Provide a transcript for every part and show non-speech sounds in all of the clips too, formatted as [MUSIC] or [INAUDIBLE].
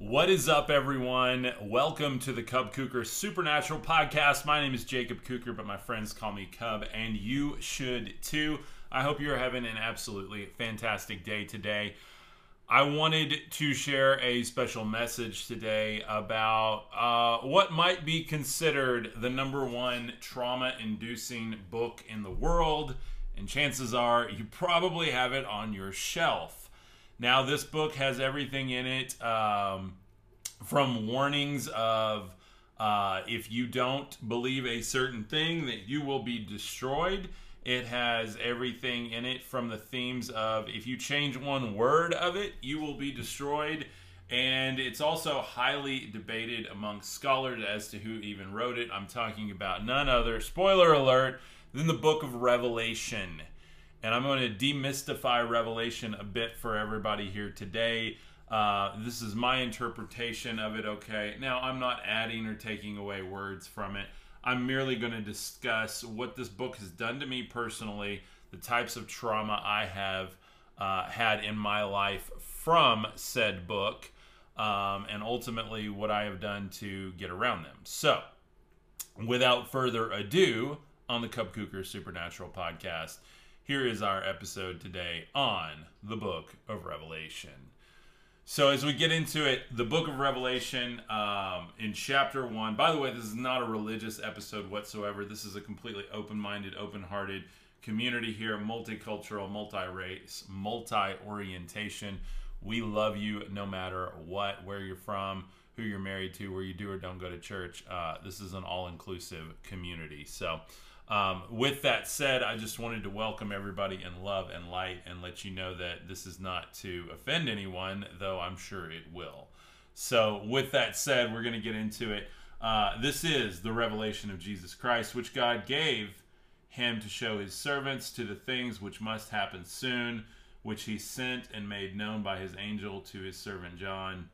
What is up, everyone? Welcome to the Cub Kuker Supernatural Podcast. My name is Jacob Kuker, but my friends call me Cub, and you should too. I hope you're having an absolutely fantastic day today. I wanted to share a special message today about uh, what might be considered the number one trauma inducing book in the world, and chances are you probably have it on your shelf. Now, this book has everything in it um, from warnings of uh, if you don't believe a certain thing, that you will be destroyed. It has everything in it from the themes of if you change one word of it, you will be destroyed. And it's also highly debated among scholars as to who even wrote it. I'm talking about none other, spoiler alert, than the book of Revelation and I'm going to demystify Revelation a bit for everybody here today. Uh, this is my interpretation of it, okay? Now, I'm not adding or taking away words from it. I'm merely going to discuss what this book has done to me personally, the types of trauma I have uh, had in my life from said book, um, and ultimately what I have done to get around them. So, without further ado, on the Cub Kuker Supernatural podcast, here is our episode today on the book of Revelation. So, as we get into it, the book of Revelation um, in chapter one, by the way, this is not a religious episode whatsoever. This is a completely open minded, open hearted community here, multicultural, multi race, multi orientation. We love you no matter what, where you're from, who you're married to, where you do or don't go to church. Uh, this is an all inclusive community. So, um, with that said, I just wanted to welcome everybody in love and light and let you know that this is not to offend anyone, though I'm sure it will. So, with that said, we're going to get into it. Uh, this is the revelation of Jesus Christ, which God gave him to show his servants to the things which must happen soon, which he sent and made known by his angel to his servant John,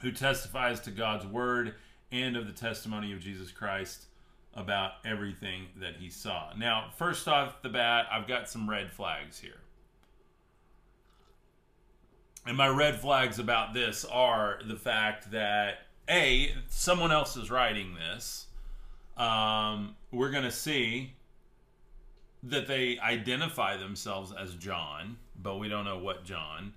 who testifies to God's word and of the testimony of Jesus Christ about everything that he saw. Now, first off the bat, I've got some red flags here. And my red flags about this are the fact that A, someone else is writing this. Um, we're going to see that they identify themselves as John, but we don't know what John.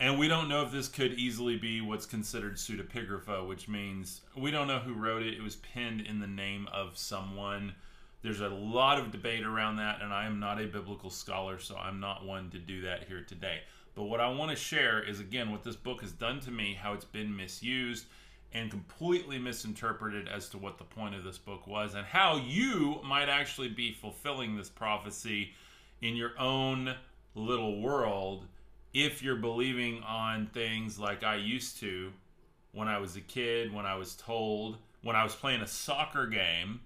And we don't know if this could easily be what's considered pseudepigrapha, which means we don't know who wrote it. It was penned in the name of someone. There's a lot of debate around that, and I am not a biblical scholar, so I'm not one to do that here today. But what I want to share is, again, what this book has done to me, how it's been misused and completely misinterpreted as to what the point of this book was, and how you might actually be fulfilling this prophecy in your own little world if you're believing on things like I used to when I was a kid, when I was told, when I was playing a soccer game,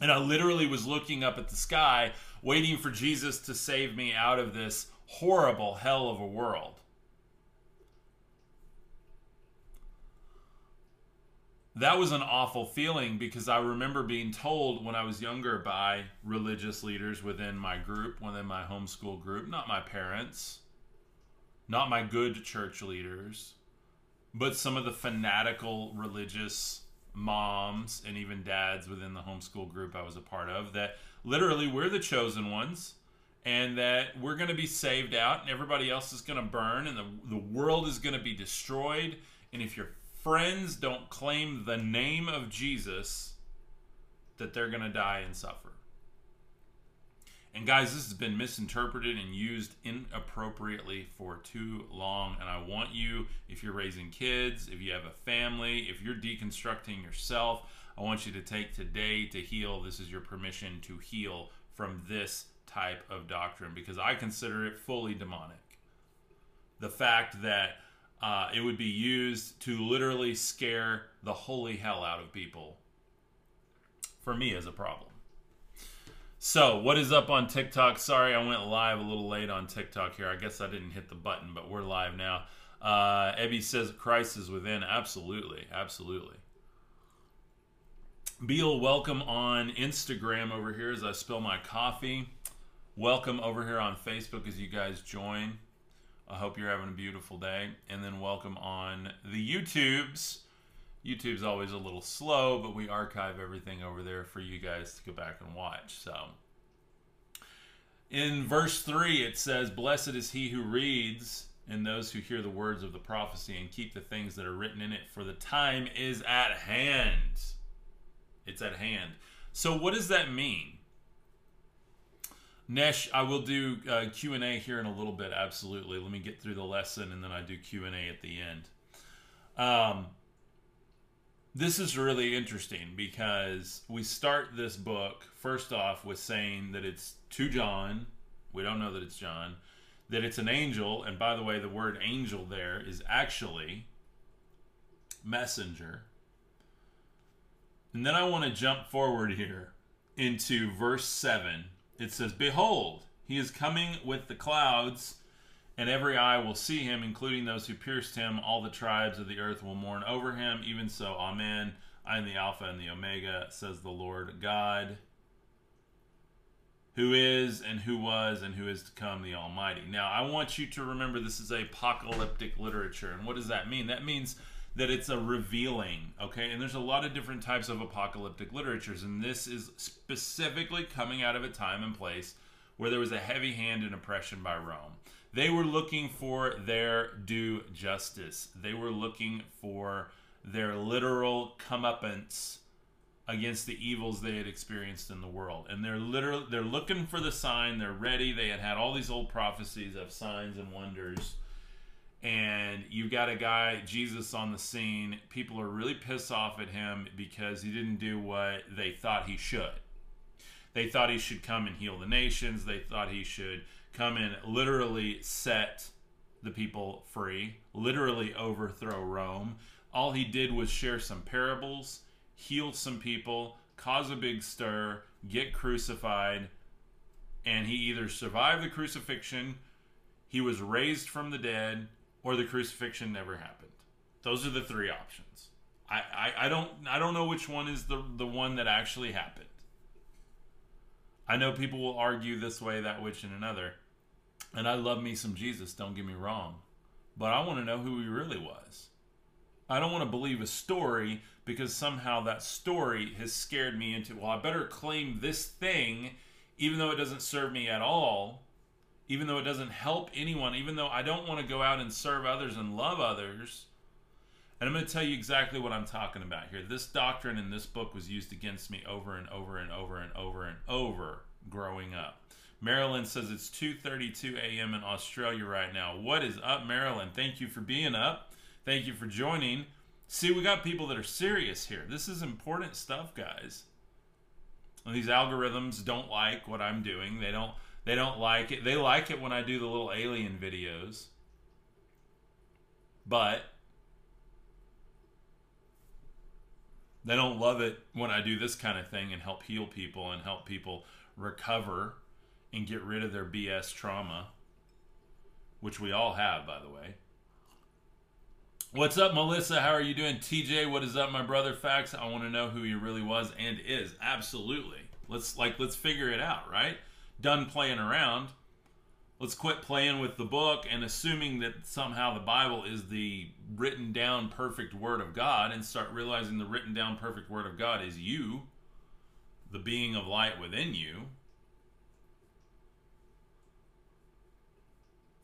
and I literally was looking up at the sky, waiting for Jesus to save me out of this horrible hell of a world. That was an awful feeling because I remember being told when I was younger by religious leaders within my group, within my homeschool group, not my parents, not my good church leaders, but some of the fanatical religious moms and even dads within the homeschool group I was a part of that literally we're the chosen ones and that we're going to be saved out and everybody else is going to burn and the, the world is going to be destroyed. And if your friends don't claim the name of Jesus, that they're going to die and suffer. And guys, this has been misinterpreted and used inappropriately for too long. And I want you, if you're raising kids, if you have a family, if you're deconstructing yourself, I want you to take today to heal. This is your permission to heal from this type of doctrine because I consider it fully demonic. The fact that uh, it would be used to literally scare the holy hell out of people, for me, is a problem. So, what is up on TikTok? Sorry, I went live a little late on TikTok here. I guess I didn't hit the button, but we're live now. Uh, Ebby says Christ is within. Absolutely, absolutely. Beal, welcome on Instagram over here as I spill my coffee. Welcome over here on Facebook as you guys join. I hope you're having a beautiful day. And then welcome on the YouTubes. YouTube's always a little slow, but we archive everything over there for you guys to go back and watch. So in verse 3, it says, Blessed is he who reads and those who hear the words of the prophecy and keep the things that are written in it, for the time is at hand. It's at hand. So, what does that mean? Nesh, I will do uh, Q and A here in a little bit. Absolutely. Let me get through the lesson, and then I do Q and A at the end. Um, this is really interesting because we start this book first off with saying that it's to John. We don't know that it's John. That it's an angel, and by the way, the word angel there is actually messenger. And then I want to jump forward here into verse 7 it says, Behold, he is coming with the clouds, and every eye will see him, including those who pierced him. All the tribes of the earth will mourn over him. Even so, Amen. I am the Alpha and the Omega, says the Lord God, who is and who was and who is to come, the Almighty. Now, I want you to remember this is apocalyptic literature. And what does that mean? That means that it's a revealing, okay? And there's a lot of different types of apocalyptic literatures, and this is specifically coming out of a time and place where there was a heavy hand in oppression by Rome. They were looking for their due justice. They were looking for their literal comeuppance against the evils they had experienced in the world. And they're literally they're looking for the sign. They're ready. They had had all these old prophecies of signs and wonders and you've got a guy Jesus on the scene. People are really pissed off at him because he didn't do what they thought he should. They thought he should come and heal the nations. They thought he should come in, literally set the people free, literally overthrow Rome. All he did was share some parables, heal some people, cause a big stir, get crucified, and he either survived the crucifixion, he was raised from the dead, or the crucifixion never happened. Those are the three options. I, I, I don't I don't know which one is the the one that actually happened. I know people will argue this way, that which, and another. And I love me some Jesus, don't get me wrong. But I want to know who he really was. I don't want to believe a story because somehow that story has scared me into, well, I better claim this thing, even though it doesn't serve me at all, even though it doesn't help anyone, even though I don't want to go out and serve others and love others. And I'm going to tell you exactly what I'm talking about here. This doctrine in this book was used against me over and over and over and over and over growing up. Marilyn says it's 2:32 a.m. in Australia right now. What is up, Marilyn? Thank you for being up. Thank you for joining. See, we got people that are serious here. This is important stuff, guys. And these algorithms don't like what I'm doing. They don't they don't like it. They like it when I do the little alien videos. But they don't love it when I do this kind of thing and help heal people and help people recover and get rid of their BS trauma, which we all have, by the way. What's up, Melissa? How are you doing? TJ, what is up, my brother? Facts. I want to know who he really was and is. Absolutely. Let's like let's figure it out, right? done playing around. Let's quit playing with the book and assuming that somehow the Bible is the written down perfect Word of God and start realizing the written down perfect Word of God is you, the being of light within you.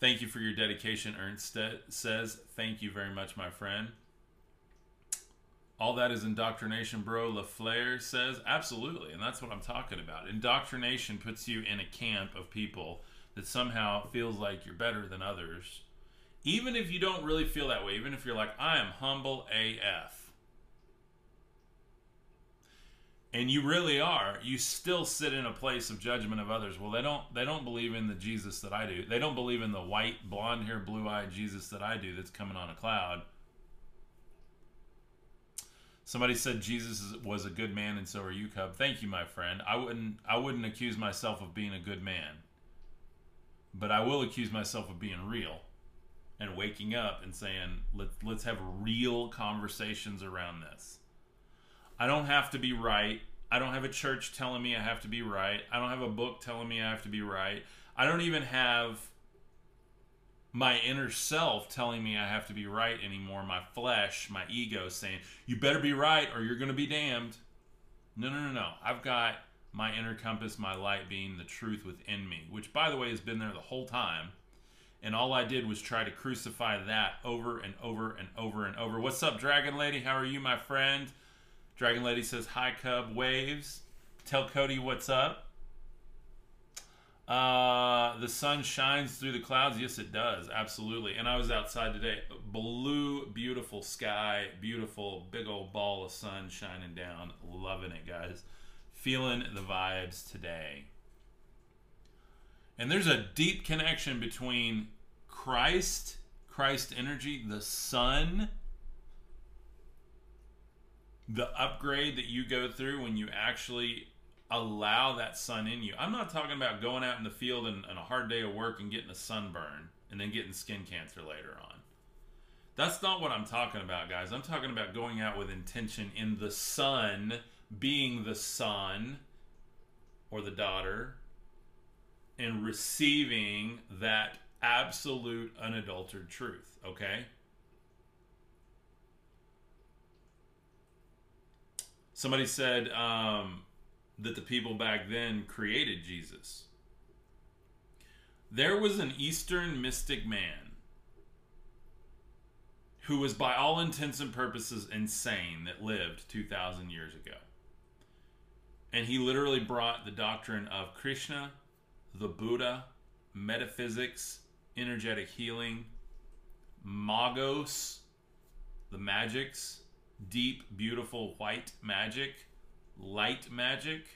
Thank you for your dedication, Ernst says. Thank you very much, my friend. All that is indoctrination, bro. LaFleur says absolutely, and that's what I'm talking about. Indoctrination puts you in a camp of people that somehow feels like you're better than others, even if you don't really feel that way. Even if you're like, I am humble AF, and you really are, you still sit in a place of judgment of others. Well, they don't they don't believe in the Jesus that I do. They don't believe in the white, blonde hair, blue eyed Jesus that I do that's coming on a cloud Somebody said Jesus was a good man, and so are you, Cub. Thank you, my friend. I wouldn't I wouldn't accuse myself of being a good man, but I will accuse myself of being real and waking up and saying let's let's have real conversations around this. I don't have to be right. I don't have a church telling me I have to be right. I don't have a book telling me I have to be right. I don't even have my inner self telling me I have to be right anymore. My flesh, my ego saying, you better be right or you're going to be damned. No, no, no, no. I've got my inner compass, my light being the truth within me, which, by the way, has been there the whole time. And all I did was try to crucify that over and over and over and over. What's up, Dragon Lady? How are you, my friend? Dragon Lady says, Hi, Cub Waves. Tell Cody what's up. Uh, the sun shines through the clouds. Yes, it does. Absolutely. And I was outside today. Blue, beautiful sky, beautiful, big old ball of sun shining down. Loving it, guys. Feeling the vibes today. And there's a deep connection between Christ, Christ energy, the sun, the upgrade that you go through when you actually allow that sun in you. I'm not talking about going out in the field and, and a hard day of work and getting a sunburn and then getting skin cancer later on. That's not what I'm talking about, guys. I'm talking about going out with intention in the sun, being the son or the daughter, and receiving that absolute unadulterated truth, okay? Somebody said, um, that the people back then created Jesus. There was an Eastern mystic man who was, by all intents and purposes, insane that lived 2,000 years ago. And he literally brought the doctrine of Krishna, the Buddha, metaphysics, energetic healing, magos, the magics, deep, beautiful white magic light magic.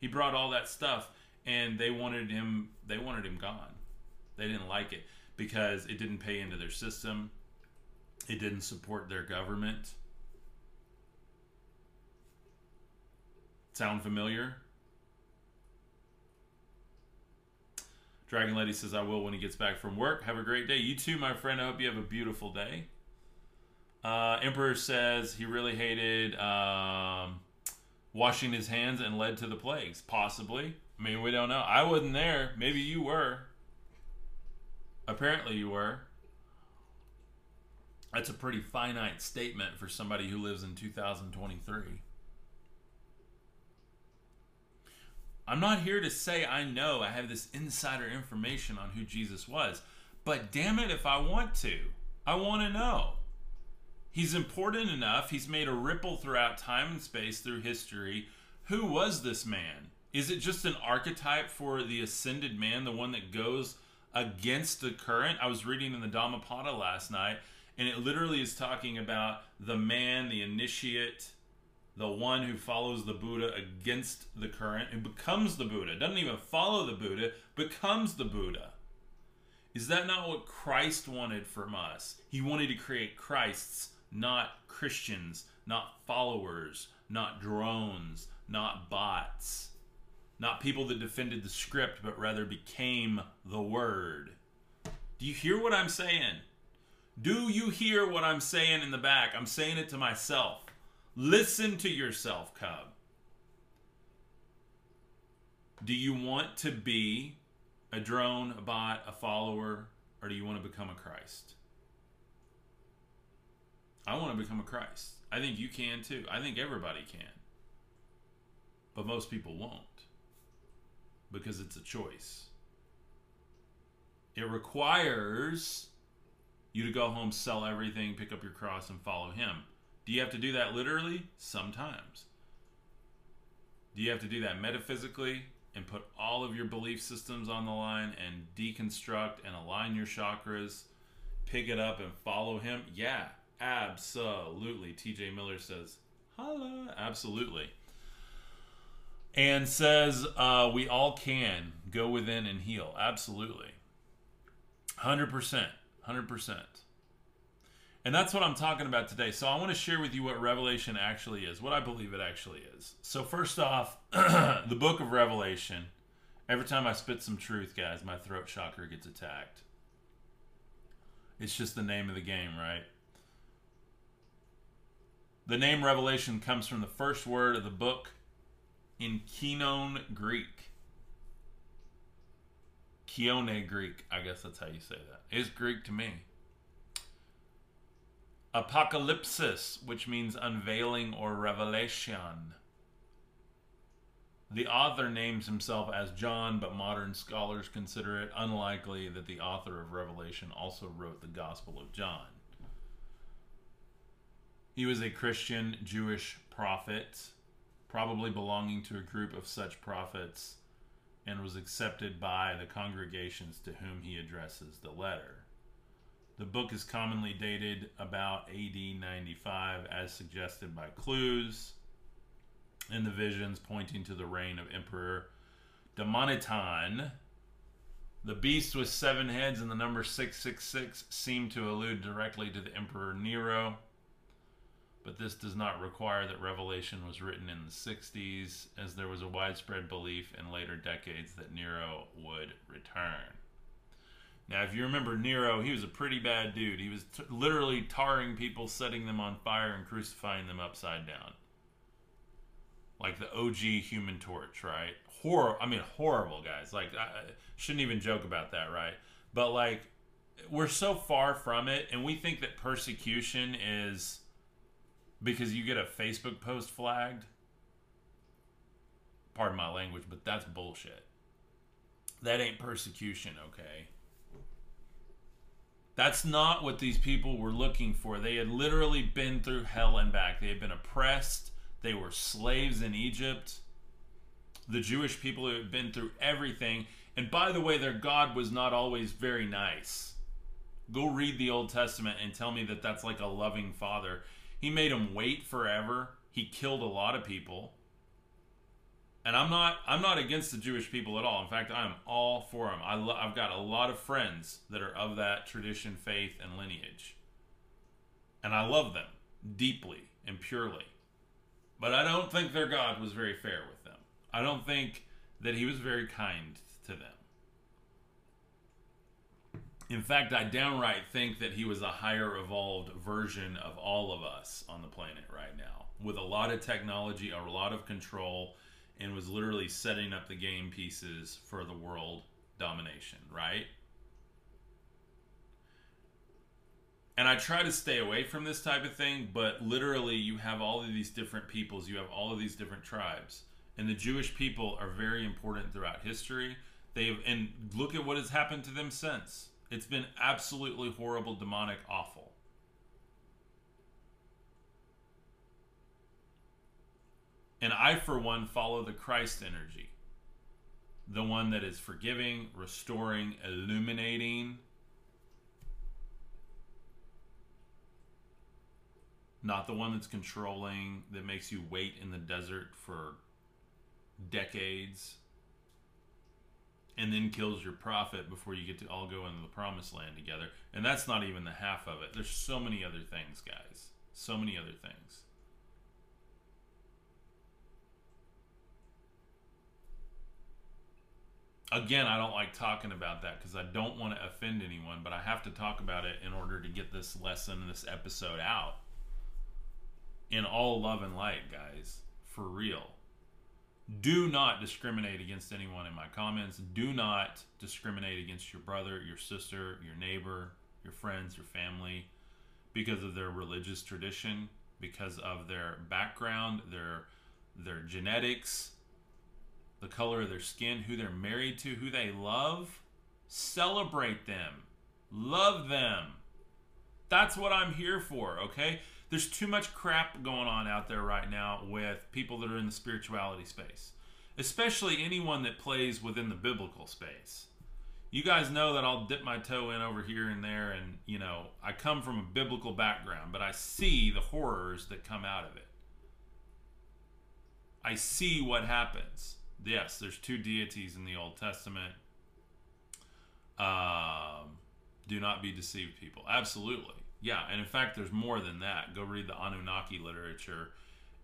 He brought all that stuff, and they wanted him. They wanted him gone. They didn't like it because it didn't pay into their system. It didn't support their government. Sound familiar? Dragon Lady says, I will when he gets back from work. Have a great day. You too, my friend. I hope you have a beautiful day. Uh, Emperor says he really hated um, washing his hands and led to the plagues? Possibly. I mean, we don't know. I wasn't there. Maybe you were. Apparently, you were. That's a pretty finite statement for somebody who lives in 2023. I'm not here to say I know I have this insider information on who Jesus was, but damn it if I want to. I want to know. He's important enough. He's made a ripple throughout time and space through history. Who was this man? Is it just an archetype for the ascended man, the one that goes against the current? I was reading in the Dhammapada last night, and it literally is talking about the man, the initiate, the one who follows the Buddha against the current and becomes the Buddha. Doesn't even follow the Buddha, becomes the Buddha. Is that not what Christ wanted from us? He wanted to create Christs not Christians, not followers, not drones, not bots, not people that defended the script, but rather became the word. Do you hear what I'm saying? Do you hear what I'm saying in the back? I'm saying it to myself. Listen to yourself, Cub. Do you want to be a drone, a bot, a follower, or do you want to become a Christ? I want to become a Christ. I think you can too. I think everybody can. But most people won't because it's a choice. It requires you to go home, sell everything, pick up your cross, and follow Him. Do you have to do that literally? Sometimes. Do you have to do that metaphysically and put all of your belief systems on the line and deconstruct and align your chakras, pick it up and follow Him? Yeah. Absolutely. TJ Miller says, holla. Absolutely. And says, uh, we all can go within and heal. Absolutely. 100%. 100%. And that's what I'm talking about today. So I want to share with you what Revelation actually is, what I believe it actually is. So, first off, [CLEARS THROAT] the book of Revelation, every time I spit some truth, guys, my throat chakra gets attacked. It's just the name of the game, right? The name Revelation comes from the first word of the book in Koine Greek. Koine Greek. I guess that's how you say that. It's Greek to me. Apocalypsis, which means unveiling or revelation. The author names himself as John, but modern scholars consider it unlikely that the author of Revelation also wrote the Gospel of John. He was a Christian Jewish prophet, probably belonging to a group of such prophets, and was accepted by the congregations to whom he addresses the letter. The book is commonly dated about AD 95, as suggested by clues in the visions pointing to the reign of Emperor Domitian. The beast with seven heads and the number 666 seem to allude directly to the Emperor Nero, but this does not require that Revelation was written in the 60s, as there was a widespread belief in later decades that Nero would return. Now, if you remember Nero, he was a pretty bad dude. He was t- literally tarring people, setting them on fire, and crucifying them upside down. Like the OG Human Torch, right? Horror. I mean, horrible guys. Like, I, I shouldn't even joke about that, right? But like, we're so far from it, and we think that persecution is because you get a Facebook post flagged. Pardon my language, but that's bullshit. That ain't persecution, okay? That's not what these people were looking for. They had literally been through hell and back. They had been oppressed. They were slaves in Egypt. The Jewish people had been through everything. And by the way, their God was not always very nice. Go read the Old Testament and tell me that that's like a loving father. He made them wait forever. He killed a lot of people and I'm not I'm not against the Jewish people at all. In fact, I'm all for them. I lo- I've got a lot of friends that are of that tradition, faith, and lineage, and I love them deeply and purely. But I don't think their God was very fair with them. I don't think that He was very kind to them. In fact, I downright think that He was a higher evolved version of all of us on the planet right now, with a lot of technology, a lot of control and was literally setting up the game pieces for the world domination, right? And I try to stay away from this type of thing, but literally, you have all of these different peoples, you have all of these different tribes. And the Jewish people are very important throughout history. They've, and look at what has happened to them since. It's been absolutely horrible, demonic, awful. And I, for one, follow the Christ energy the one that is forgiving, restoring, illuminating. Not the one that's controlling, that makes you wait in the desert for decades and then kills your prophet before you get to all go into the promised land together. And that's not even the half of it. There's so many other things, guys. So many other things. again, I don't like talking about that because I don't want to offend anyone, but I have to talk about it in order to get this lesson, this episode out. In all love and light, guys, for real. Do not discriminate against anyone in my comments. Do not discriminate against your brother, your sister, your neighbor, your friends, your family because of their religious tradition, because of their background, their their genetics, the color of their skin, who they're married to, who they love. Celebrate them, love them. That's what I'm here for, okay? There's too much crap going on out there right now with people that are in the spirituality space, especially anyone that plays within the biblical space. You guys know that I'll dip my toe in over here and there, and you know, I come from a biblical background, but I see the horrors that come out of it. I see what happens yes, there's two deities in the Old Testament. Um, do not be deceived, people. Absolutely. Yeah, and in fact, there's more than that. Go read the Anunnaki literature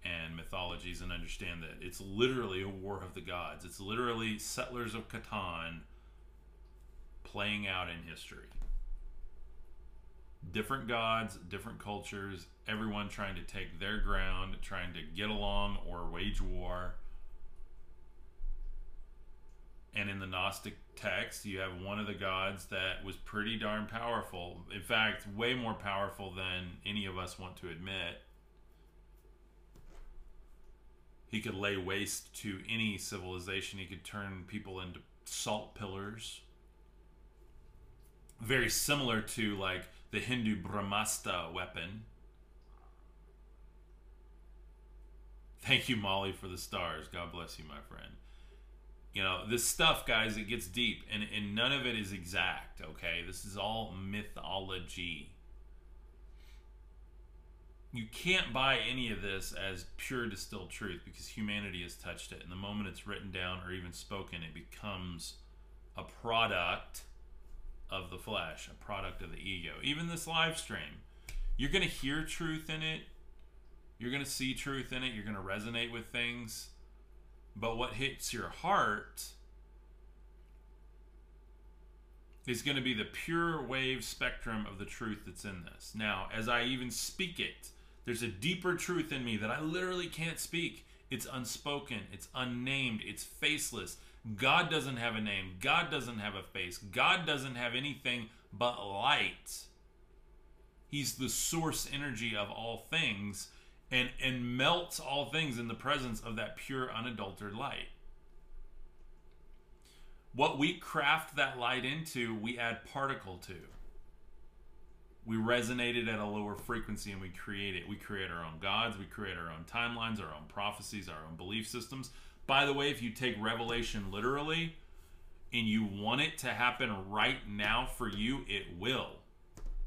and mythologies and understand that it's literally a war of the gods. It's literally settlers of Catan playing out in history. Different gods, different cultures, everyone trying to take their ground, trying to get along or wage war And in the Gnostic text, you have one of the gods that was pretty darn powerful. In fact, way more powerful than any of us want to admit. He could lay waste to any civilization. He could turn people into salt pillars. Very similar to like the Hindu Brahmastra weapon. Thank you, Molly, for the stars. God bless you, my friend. You know, this stuff, guys, it gets deep, and, and none of it is exact, okay? This is all mythology. You can't buy any of this as pure distilled truth because humanity has touched it. And the moment it's written down or even spoken, it becomes a product of the flesh, a product of the ego. Even this live stream, you're going to hear truth in it, you're going to see truth in it, you're going to resonate with things. But what hits your heart is going to be the pure wave spectrum of the truth that's in this. Now, as I even speak it, there's a deeper truth in me that I literally can't speak. It's unspoken, it's unnamed, it's faceless. God doesn't have a name, God doesn't have a face, God doesn't have anything but light. He's the source energy of all things and and melts all things in the presence of that pure unadulterated light. What we craft that light into, we add particle to. We resonate it at a lower frequency and we create it. We create our own gods, we create our own timelines, our own prophecies, our own belief systems. By the way, if you take Revelation literally and you want it to happen right now for you, it will.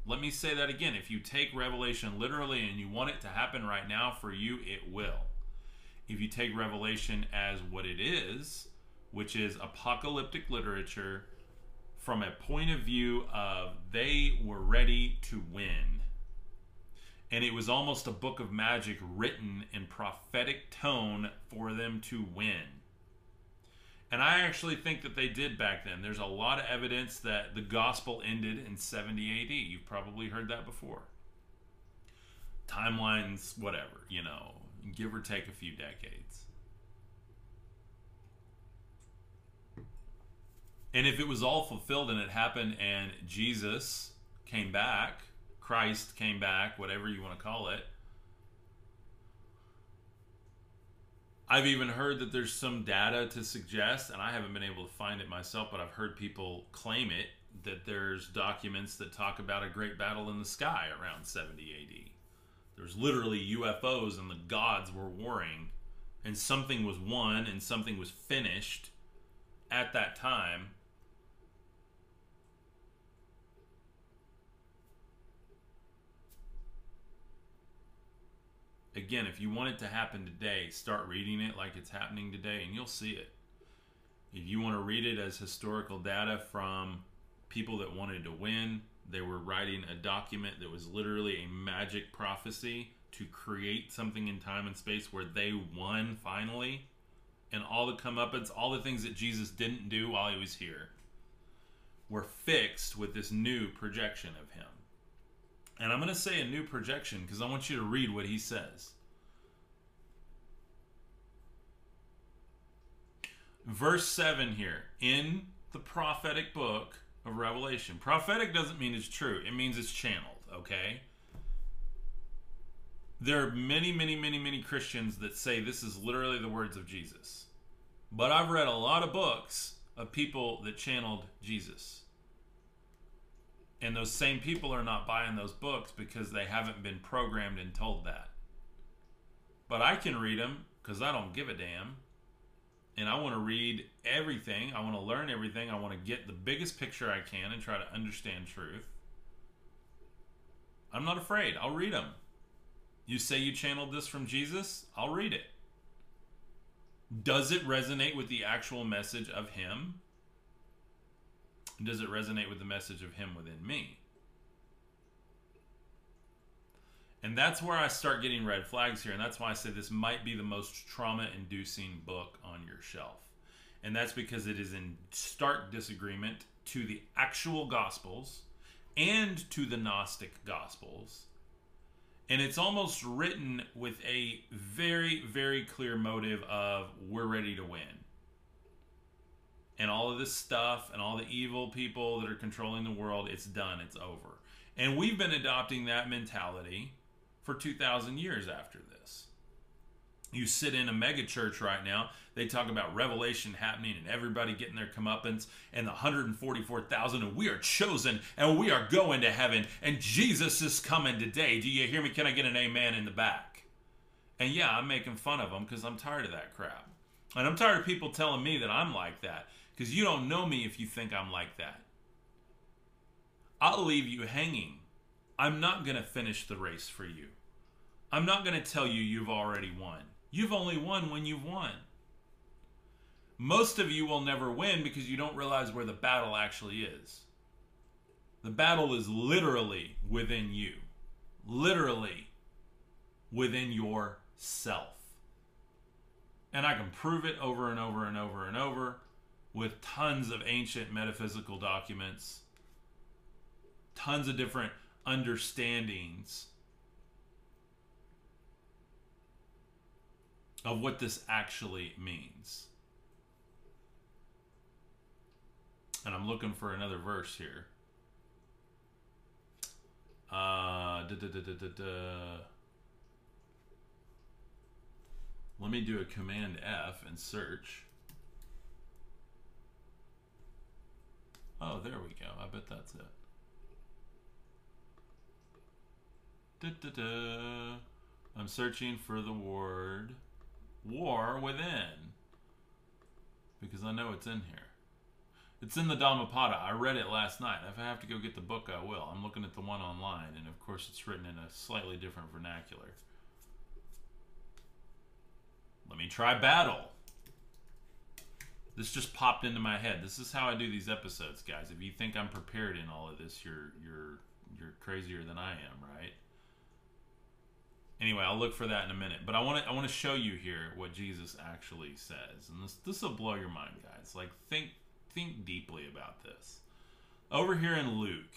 Let me say that again. If you take Revelation literally and you want it to happen right now for you, it will. If you take Revelation as what it is, which is apocalyptic literature from a point of view of they were ready to win. And it was almost a book of magic written in prophetic tone for them to win. And I actually think that they did back then. There's a lot of evidence that the gospel ended in 70 AD. You've probably heard that before. Timelines, whatever, you know, give or take a few decades. And if it was all fulfilled and it happened and Jesus came back, Christ came back, whatever you want to call it, I've even heard that there's some data to suggest, and I haven't been able to find it myself, but I've heard people claim it that there's documents that talk about a great battle in the sky around 70 AD. There's literally UFOs and the gods were warring, and something was won and something was finished at that time again, if you want it to happen today, start reading it like it's happening today, and you'll see it. If you want to read it as historical data from people that wanted to win, they were writing a document that was literally a magic prophecy to create something in time and space where they won finally. And all the comeuppance, all the things that Jesus didn't do while he was here, were fixed with this new projection of him. And I'm going to say a new projection because I want you to read what he says. Verse 7 here in the prophetic book of Revelation. Prophetic doesn't mean it's true, it means it's channeled, okay? There are many, many, many, many Christians that say this is literally the words of Jesus. But I've read a lot of books of people that channeled Jesus. And those same people are not buying those books because they haven't been programmed and told that. But I can read them because I don't give a damn. And I want to read everything. I want to learn everything. I want to get the biggest picture I can and try to understand truth. I'm not afraid. I'll read them. You say you channeled this from Jesus? I'll read it. Does it resonate with the actual message of Him? Does it resonate with the message of Him within me? And that's where I start getting red flags here. And that's why I say this might be the most trauma inducing book on your shelf. And that's because it is in stark disagreement to the actual Gospels and to the Gnostic Gospels. And it's almost written with a very, very clear motive of we're ready to win and all of this stuff and all the evil people that are controlling the world, it's done, it's over. And we've been adopting that mentality for 2,000 years after this. You sit in a mega church right now, they talk about revelation happening and everybody getting their comeuppance and the 144,000 and we are chosen and we are going to heaven and Jesus is coming today. Do you hear me? Can I get an amen in the back? And yeah, I'm making fun of them because I'm tired of that crap. And I'm tired of people telling me that I'm like that because you don't know me if you think I'm like that. I'll leave you hanging. I'm not going to finish the race for you. I'm not going to tell you you've already won. You've only won when you've won. Most of you will never win because you don't realize where the battle actually is. The battle is literally within you, literally within yourself. And I can prove it over and over and over and over with tons of ancient metaphysical documents, tons of different understandings of what this actually means. And I'm looking for another verse here. Uh, Let me do a Command F and search. Oh, there we go. I bet that's it. Da, da, da. I'm searching for the word war within. Because I know it's in here. It's in the Dhammapada. I read it last night. If I have to go get the book, I will. I'm looking at the one online, and of course, it's written in a slightly different vernacular. Let me try battle. This just popped into my head. This is how I do these episodes, guys. If you think I'm prepared in all of this, you're you're you're crazier than I am, right? Anyway, I'll look for that in a minute. But I want to I want to show you here what Jesus actually says, and this this will blow your mind, guys. Like think think deeply about this. Over here in Luke,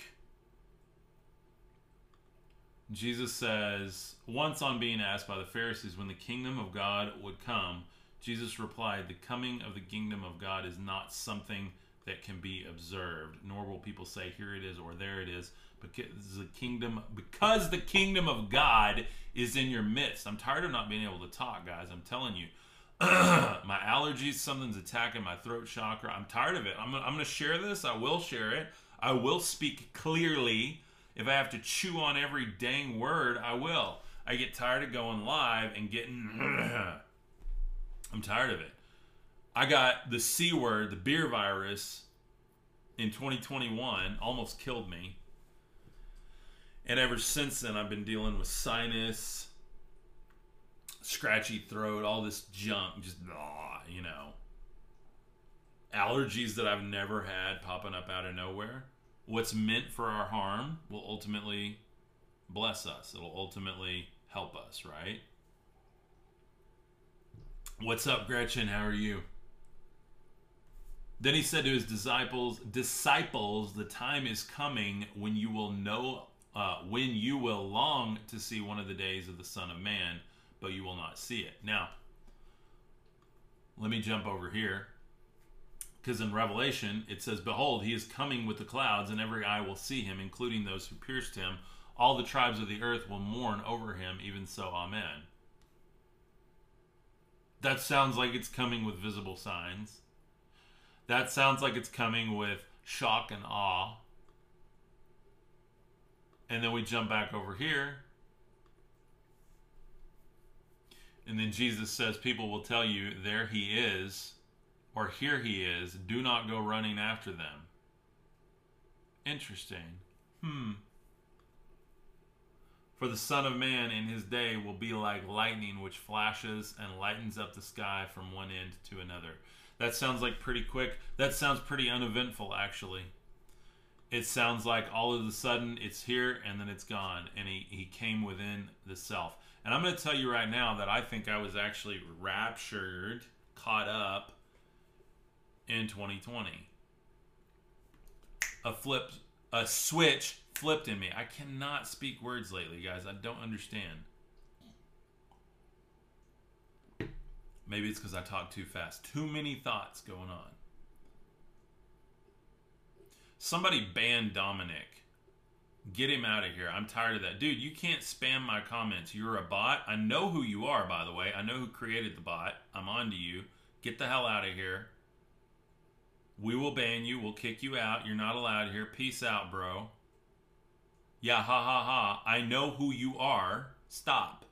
Jesus says, once on being asked by the Pharisees when the kingdom of God would come, Jesus replied, The coming of the kingdom of God is not something that can be observed, nor will people say, Here it is or there it is, because the kingdom because the kingdom of God is in your midst. I'm tired of not being able to talk, guys. I'm telling you. [CLEARS THROAT] my allergies, something's attacking my throat chakra. I'm tired of it. I'm, I'm going to share this. I will share it. I will speak clearly. If I have to chew on every dang word, I will. I get tired of going live and getting. [CLEARS THROAT] I'm tired of it. I got the C word, the beer virus, in 2021, almost killed me. And ever since then, I've been dealing with sinus, scratchy throat, all this junk, just blah, you know. Allergies that I've never had popping up out of nowhere. What's meant for our harm will ultimately bless us. It'll ultimately help us, right? What's up, Gretchen? How are you? Then he said to his disciples, Disciples, the time is coming when you will know, uh, when you will long to see one of the days of the Son of Man but you will not see it. Now, let me jump over here. Because in Revelation, it says, Behold, he is coming with the clouds, and every eye will see him, including those who pierced him. All the tribes of the earth will mourn over him, even so, Amen. That sounds like it's coming with visible signs. That sounds like it's coming with shock and awe. And then we jump back over here And then Jesus says, People will tell you, There he is, or Here he is. Do not go running after them. Interesting. Hmm. For the Son of Man in his day will be like lightning which flashes and lightens up the sky from one end to another. That sounds like pretty quick. That sounds pretty uneventful, actually. It sounds like all of a sudden it's here and then it's gone, and he, he came within the self. And I'm going to tell you right now that I think I was actually raptured, caught up in 2020. A flip, a switch flipped in me. I cannot speak words lately, guys. I don't understand. Maybe it's because I talk too fast. Too many thoughts going on. Somebody ban Dominic. Get him out of here. I'm tired of that. Dude, you can't spam my comments. You're a bot. I know who you are, by the way. I know who created the bot. I'm on to you. Get the hell out of here. We will ban you. We'll kick you out. You're not allowed here. Peace out, bro. Yeah, ha ha ha. I know who you are. Stop.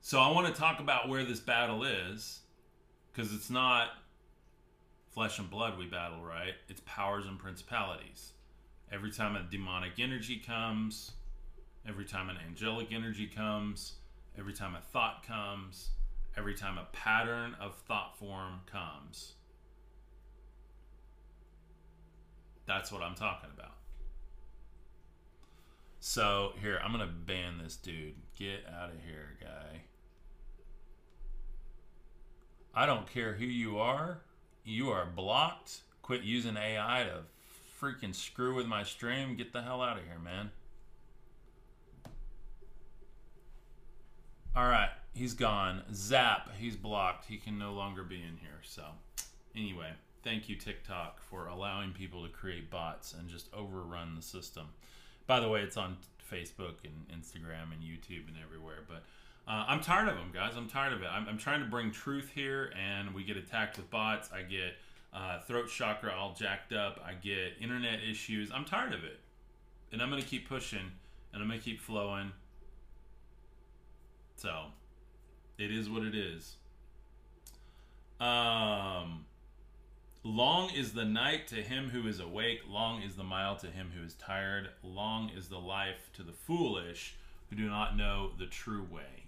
So I want to talk about where this battle is because it's not flesh and blood we battle, right? It's powers and principalities. Every time a demonic energy comes, every time an angelic energy comes, every time a thought comes, every time a pattern of thought form comes. That's what I'm talking about. So, here, I'm to ban this dude. Get out of here, guy. I don't care who you are. You are blocked. Quit using AI to freaking screw with my stream. Get the hell out of here, man. All right, he's gone. Zap, he's blocked. He can no longer be in here. So, anyway, thank you, TikTok, for allowing people to create bots and just overrun the system. By the way, it's on Facebook and Instagram and YouTube and everywhere. But uh, I'm tired of them, guys. I'm tired of it. I'm, I'm, trying to bring truth here, and we get attacked with bots. I get uh, throat chakra all jacked up. I get internet issues. I'm tired of it. And I'm to keep pushing, and I'm to keep flowing. So, it is what it is. Um, long is the night to him who is awake, long is the mile to him who is tired, long is the life to the foolish who do not know the true way.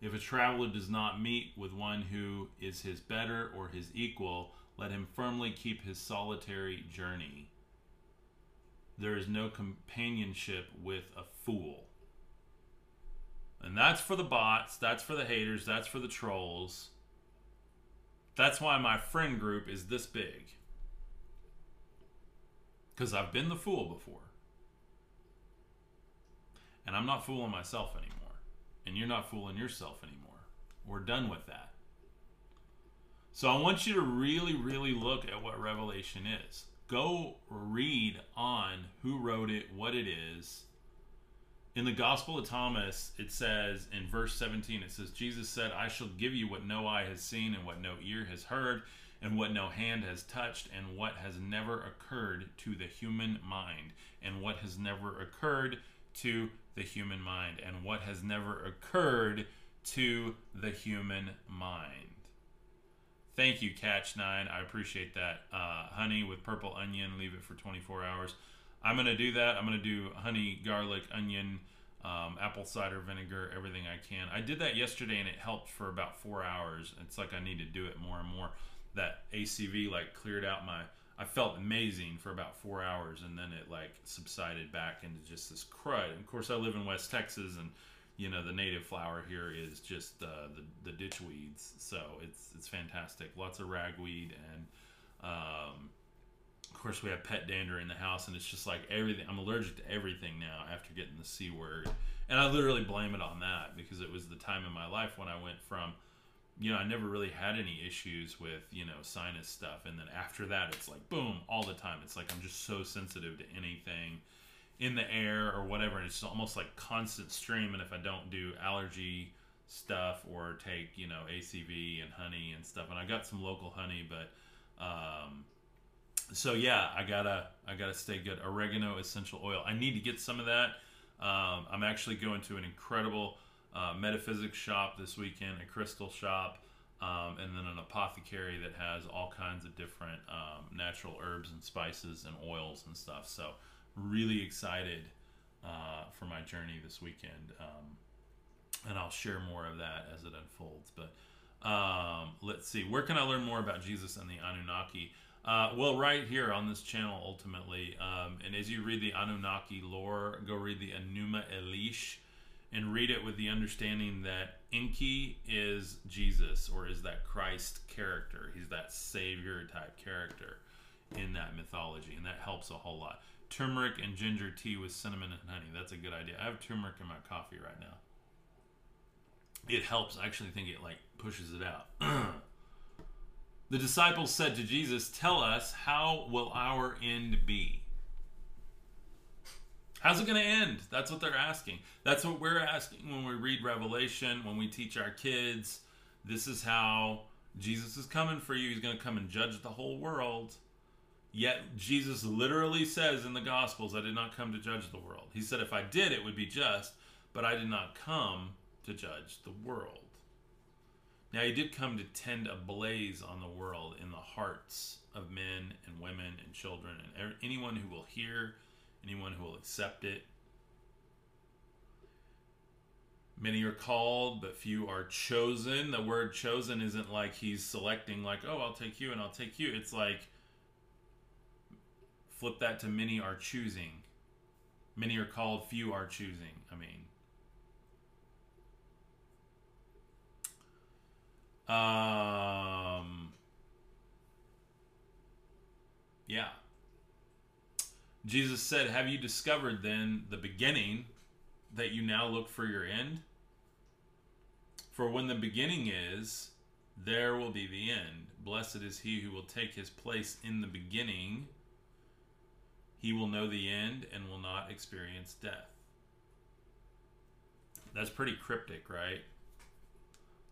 If a traveler does not meet with one who is his better or his equal, let him firmly keep his solitary journey. There is no companionship with a fool. And that's for the bots, that's for the haters, that's for the trolls. That's why my friend group is this big. Because I've been the fool before. And I'm not fooling myself anymore and you're not fooling yourself anymore. We're done with that. So I want you to really, really look at what Revelation is. Go read on who wrote it, what it is. In the Gospel of Thomas, it says in verse 17, it says, Jesus said, I shall give you what no eye has seen, and what no ear has heard, and what no hand has touched, and what has never occurred to the human mind, and what has never occurred to the human mind and what has never occurred to the human mind. Thank you, Catch9. I appreciate that. Uh, honey with purple onion, leave it for 24 hours. I'm to do that. I'm to do honey, garlic, onion, um, apple cider vinegar, everything I can. I did that yesterday and it helped for about four hours. It's like I need to do it more and more. That ACV like cleared out my I felt amazing for about four hours, and then it like subsided back into just this crud. And of course, I live in West Texas, and you know the native flower here is just uh, the the ditch weeds, so it's it's fantastic. Lots of ragweed, and um, of course we have pet dander in the house, and it's just like everything. I'm allergic to everything now after getting the c word, and I literally blame it on that because it was the time in my life when I went from you know, I never really had any issues with, you know, sinus stuff. And then after that, it's like, boom, all the time. It's like I'm just so sensitive to anything in the air or whatever. And it's almost like constant stream. And if I don't do allergy stuff or take, you know, ACV and honey and stuff, and I got some local honey, but, um, so yeah, I gotta, I gotta stay good. Oregano essential oil. I need to get some of that. Um, I'm actually going to an incredible, uh, metaphysics shop this weekend, a crystal shop, um, and then an apothecary that has all kinds of different um, natural herbs and spices and oils and stuff. So, really excited uh, for my journey this weekend. Um, and I'll share more of that as it unfolds. But um, let's see, where can I learn more about Jesus and the Anunnaki? Uh, well, right here on this channel, ultimately. Um, and as you read the Anunnaki lore, go read the Enuma Elish and read it with the understanding that Enki is Jesus or is that Christ character. He's that savior type character in that mythology, and that helps a whole lot. Turmeric and ginger tea with cinnamon and honey. That's a good idea. I have turmeric in my coffee right now. It helps. I actually think it like pushes it out. [CLEARS THROAT] The disciples said to Jesus, Tell us, how will our end be? How's it going to end? That's what they're asking. That's what we're asking when we read Revelation, when we teach our kids. This is how Jesus is coming for you. He's going to come and judge the whole world. Yet Jesus literally says in the Gospels, I did not come to judge the world. He said, if I did, it would be just, but I did not come to judge the world. Now, he did come to tend a blaze on the world in the hearts of men and women and children and er, anyone who will hear, anyone who will accept it. Many are called, but few are chosen. The word chosen isn't like he's selecting, like, oh, I'll take you and I'll take you. It's like, flip that to many are choosing. Many are called, few are choosing. I mean, um, yeah. Jesus said, Have you discovered then the beginning that you now look for your end? For when the beginning is, there will be the end. Blessed is he who will take his place in the beginning. He will know the end and will not experience death. That's pretty cryptic, right?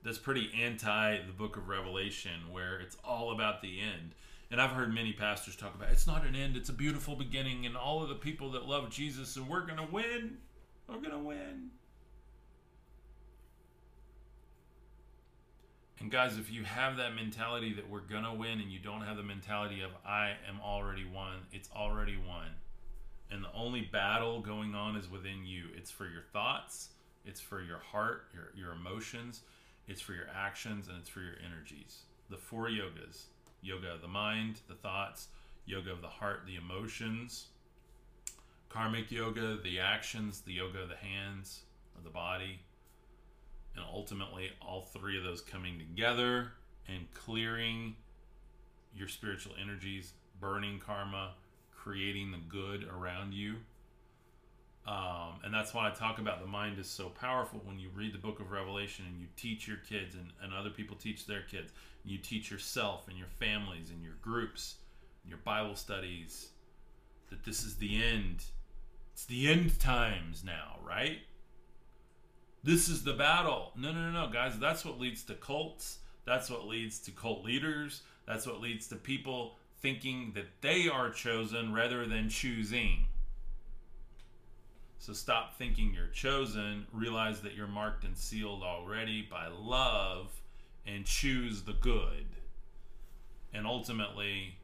That's pretty anti the book of Revelation, where it's all about the end. And I've heard many pastors talk about it's not an end, it's a beautiful beginning, and all of the people that love Jesus, and we're going to win. We're going to win. And guys, if you have that mentality that we're going to win and you don't have the mentality of I am already won, it's already won. And the only battle going on is within you. It's for your thoughts, it's for your heart, your, your emotions, it's for your actions, and it's for your energies. The four yogas yoga of the mind, the thoughts, yoga of the heart, the emotions, karmic yoga, the actions, the yoga of the hands, of the body, and ultimately all three of those coming together and clearing your spiritual energies, burning karma, creating the good around you. Um, and that's why I talk about the mind is so powerful when you read the book of Revelation and you teach your kids and, and other people teach their kids. You teach yourself and your families and your groups, and your Bible studies, that this is the end. It's the end times now, right? this is the battle. No, no, no, no, guys. That's what leads to cults. That's what leads to cult leaders. That's what leads to people thinking that they are chosen rather than choosing. So stop thinking you're chosen. Realize that you're marked and sealed already by love and choose the good. And ultimately,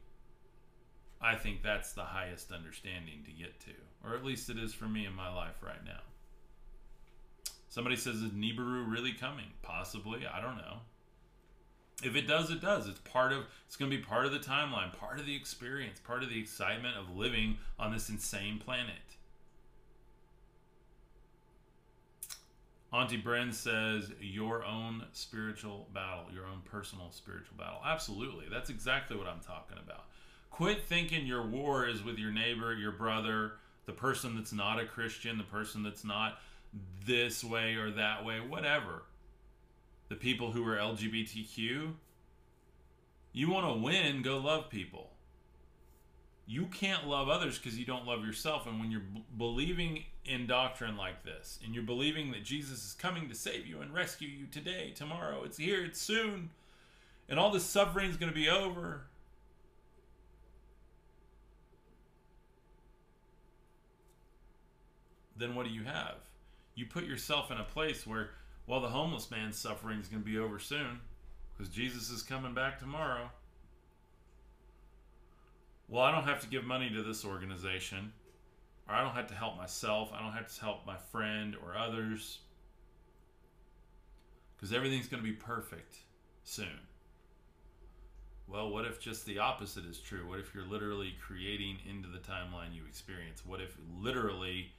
I think that's the highest understanding to get to. Or at least it is for me in my life right now. Somebody says, is Nibiru really coming? Possibly. I don't know. If it does, it does. It's part of. It's to be part of the timeline, part of the experience, part of the excitement of living on this insane planet. Auntie Bren says, your own spiritual battle, your own personal spiritual battle. Absolutely. That's exactly what I'm talking about. Quit thinking your war is with your neighbor, your brother, the person that's not a Christian, the person that's not this way or that way, whatever. The people who are LGBTQ, you want to win, go love people. You can't love others because you don't love yourself. And when you're b- believing in doctrine like this, and you're believing that Jesus is coming to save you and rescue you today, tomorrow, it's here, it's soon, and all this suffering is going to be over. Then what do you have? you put yourself in a place where, well, the homeless man's suffering is going to be over soon because Jesus is coming back tomorrow. Well, I don't have to give money to this organization, or I don't have to help myself, I don't have to help my friend or others because everything's going to be perfect soon. Well, what if just the opposite is true? What if you're literally creating into the timeline you experience? What if literally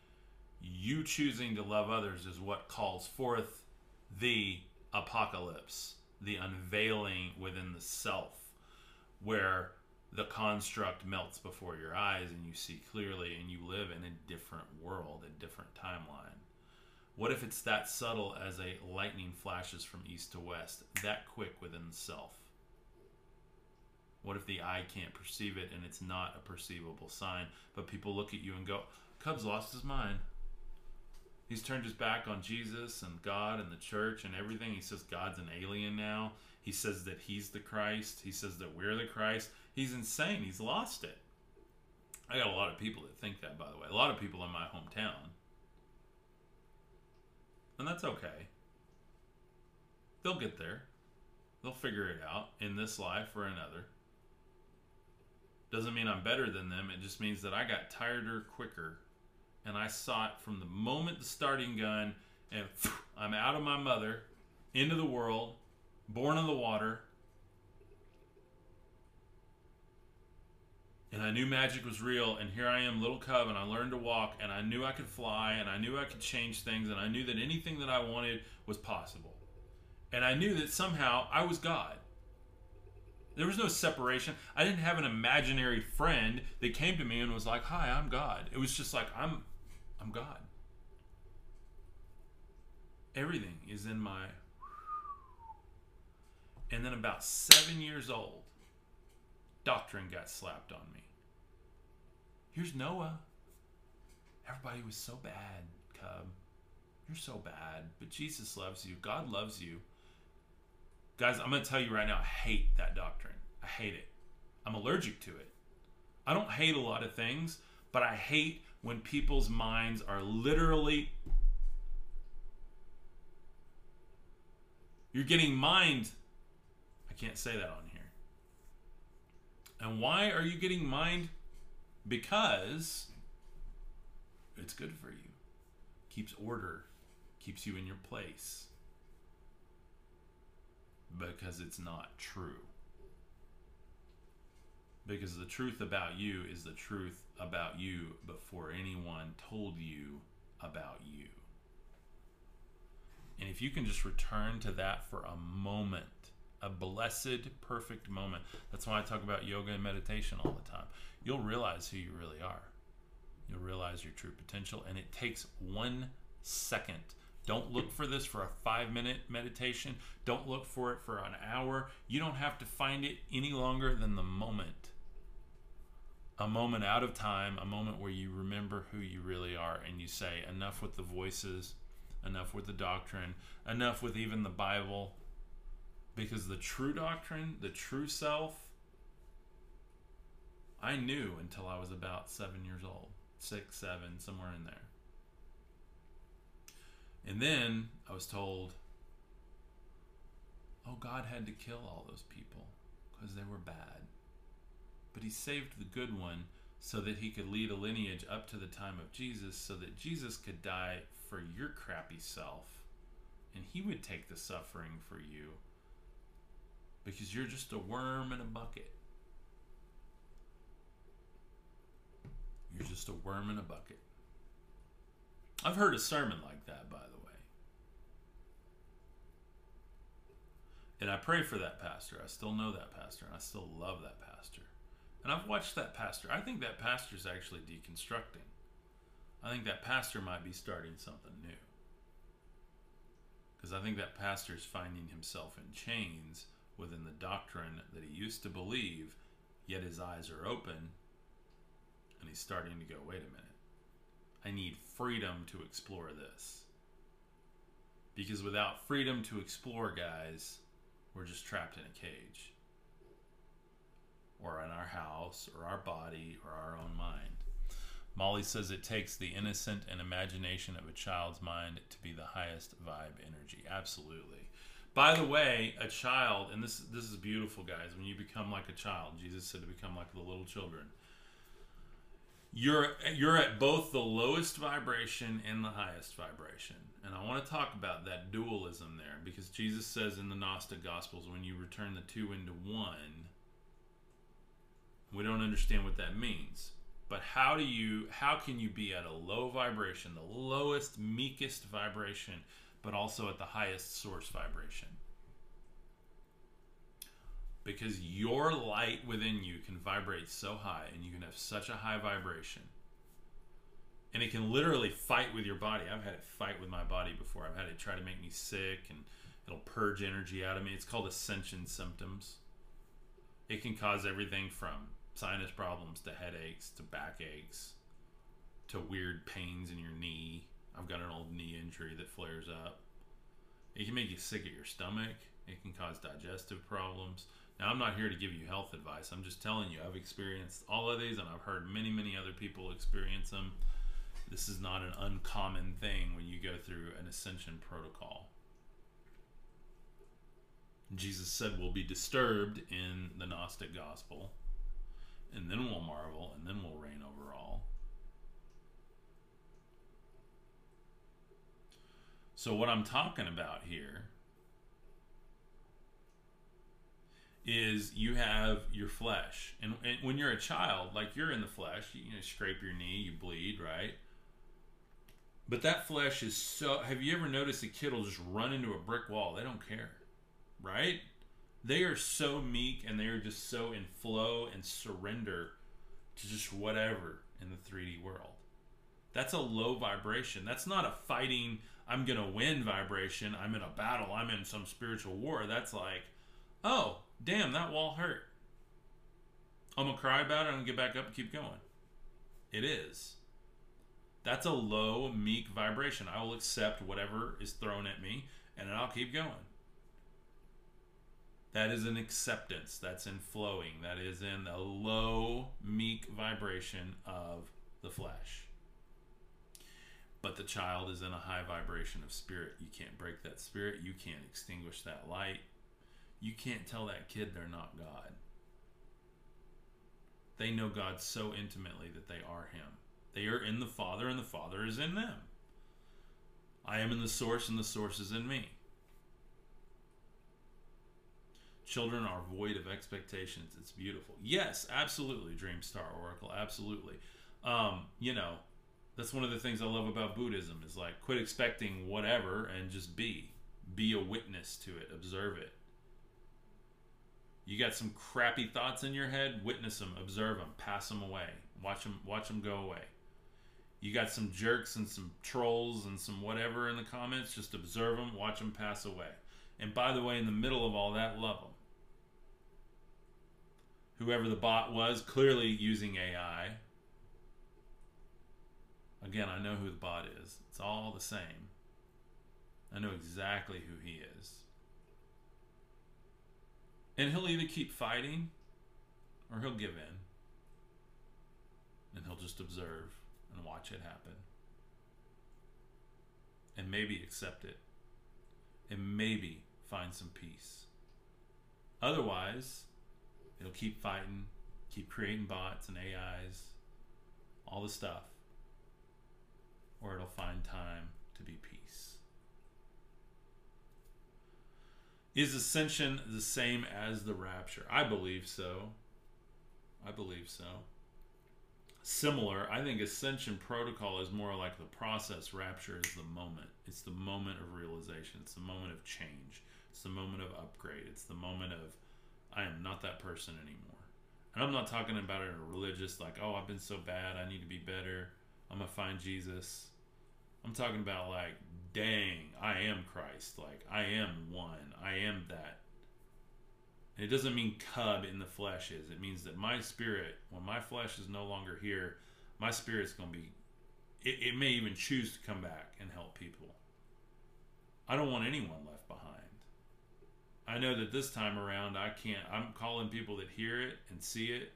you choosing to love others is what calls forth the apocalypse, the unveiling within the self, where the construct melts before your eyes and you see clearly and you live in a different world, a different timeline. What if it's that subtle as a lightning flashes from east to west, that quick within the self? What if the eye can't perceive it and it's not a perceivable sign? But people look at you and go, Cub's lost his mind. He's turned his back on Jesus and God and the church and everything. He says God's an alien now. He says that he's the Christ. He says that we're the Christ. He's insane. He's lost it. I got a lot of people that think that, by the way. A lot of people in my hometown. And that's okay. They'll get there. They'll figure it out in this life or another. Doesn't mean I'm better than them. It just means that I got tireder quicker. And I saw it from the moment the starting gun, and I'm out of my mother, into the world, born in the water. And I knew magic was real, and here I am, little cub, and I learned to walk, and I knew I could fly, and I knew I could change things, and I knew that anything that I wanted was possible. And I knew that somehow I was God. There was no separation. I didn't have an imaginary friend that came to me and was like, "Hi, I'm God." It was just like, "I'm I'm God." Everything is in my and then about seven years old, doctrine got slapped on me. Here's Noah. Everybody was so bad, Cub. You're so bad. But Jesus loves you. God loves you. Guys, I'm going to tell you right now, I hate that doctrine. I hate it. I'm allergic to it. I don't hate a lot of things, but I hate when people's minds are literally. You're getting mind I can't say that on here. And why are you getting mind? Because it's good for you. Keeps order, keeps you in your place. Because it's not true. Because the truth about you is the truth about you before anyone told you about you. And if you can just return to that for a moment, a blessed, perfect moment. That's why I talk about yoga and meditation all the time. You'll realize who you really are. You'll realize your true potential, and it takes one second. Don't look for this for a five minute meditation. Don't look for it for an hour. You don't have to find it any longer than the moment. A moment out of time, a moment where you remember who you really are and you say, enough with the voices, enough with the doctrine, enough with even the Bible, because the true doctrine, the true self, I knew until I was about seven years old, six, seven, somewhere in there. And then I was told, oh, God had to kill all those people because they were bad. But he saved the good one so that he could lead a lineage up to the time of Jesus so that Jesus could die for your crappy self and he would take the suffering for you because you're just a worm in a bucket. You're just a worm in a bucket. I've heard a sermon like that, by the way. And I pray for that pastor. I still know that pastor, and I still love that pastor. And I've watched that pastor. I think that pastor is actually deconstructing. I think that pastor might be starting something new. Because I think that pastor is finding himself in chains within the doctrine that he used to believe, yet his eyes are open and he's starting to go, wait a minute. I need freedom to explore this. Because without freedom to explore, guys, we're just trapped in a cage. Or in our house, or our body, or our own mind. Molly says it takes the innocent and imagination of a child's mind to be the highest vibe energy. Absolutely. By the way, a child, and this this is beautiful, guys. When you become like a child, Jesus said to become like the little children. You're you're at both the lowest vibration and the highest vibration, and I want to talk about that dualism there because Jesus says in the Gnostic Gospels, when you return the two into one, we don't understand what that means. But how do you how can you be at a low vibration, the lowest, meekest vibration? But also at the highest source vibration. Because your light within you can vibrate so high and you can have such a high vibration. And it can literally fight with your body. I've had it fight with my body before. I've had it try to make me sick and it'll purge energy out of me. It's called ascension symptoms. It can cause everything from sinus problems to headaches to backaches to weird pains in your knee. I've got an old knee injury that flares up. It can make you sick at your stomach. It can cause digestive problems. Now, I'm not here to give you health advice. I'm just telling you, I've experienced all of these and I've heard many, many other people experience them. This is not an uncommon thing when you go through an ascension protocol. Jesus said we'll be disturbed in the Gnostic gospel, and then we'll marvel, and then we'll reign over all. So, what I'm talking about here is you have your flesh. And, and, when you're a child, like you're in the flesh, you, you know, scrape your knee, you bleed, right? But that flesh is so. Have you ever noticed a kid will just run into a brick wall? They don't care, right? They are so meek and they are just so in flow and surrender to just whatever in the 3D world. That's a low vibration. That's not a fighting, I'm to win vibration. I'm in a battle. I'm in some spiritual war. That's like, oh, damn, that wall hurt. I'm to cry about it. I'm to get back up and keep going. It is. That's a low, meek vibration. I will accept whatever is thrown at me and I'll keep going. That is an acceptance. That's in flowing. That is in the low, meek vibration of the flesh. But the child is in a high vibration of spirit. You can't break that spirit. You can't extinguish that light. You can't tell that kid they're not God. They know God so intimately that they are Him. They are in the Father, and the Father is in them. I am in the source, and the source is in me. Children are void of expectations. It's beautiful. Yes, absolutely, Dream Star Oracle. Absolutely. Um, you know, that's one of the things I love about Buddhism is like quit expecting whatever and just be. Be a witness to it. Observe it. You got some crappy thoughts in your head, witness them, observe them, pass them away. Watch them watch them go away. You got some jerks and some trolls and some whatever in the comments, just observe them, watch them pass away. And by the way, in the middle of all that, love them. Whoever the bot was, clearly using AI, Again, I know who the bot is. It's all the same. I know exactly who he is. And he'll either keep fighting or he'll give in. And he'll just observe and watch it happen. And maybe accept it. And maybe find some peace. Otherwise, it'll keep fighting, keep creating bots and AIs, all the stuff or it'll find time to be peace. Is ascension the same as the rapture? I believe so. I believe so. Similar, I think ascension protocol is more like the process. Rapture is the moment. It's the moment of realization. It's the moment of change. It's the moment of upgrade. It's the moment of I am not that person anymore. And I'm not talking about it in a religious, like, oh, I've been so bad, I need to be better. I'm gonna find Jesus. I'm talking about like, dang, I am Christ. Like, I am one. I am that. And it doesn't mean cub in the flesh is. It means that my spirit, when my flesh is no longer here, my spirit's going to be, it, it may even choose to come back and help people. I don't want anyone left behind. I know that this time around, I can't, I'm calling people that hear it and see it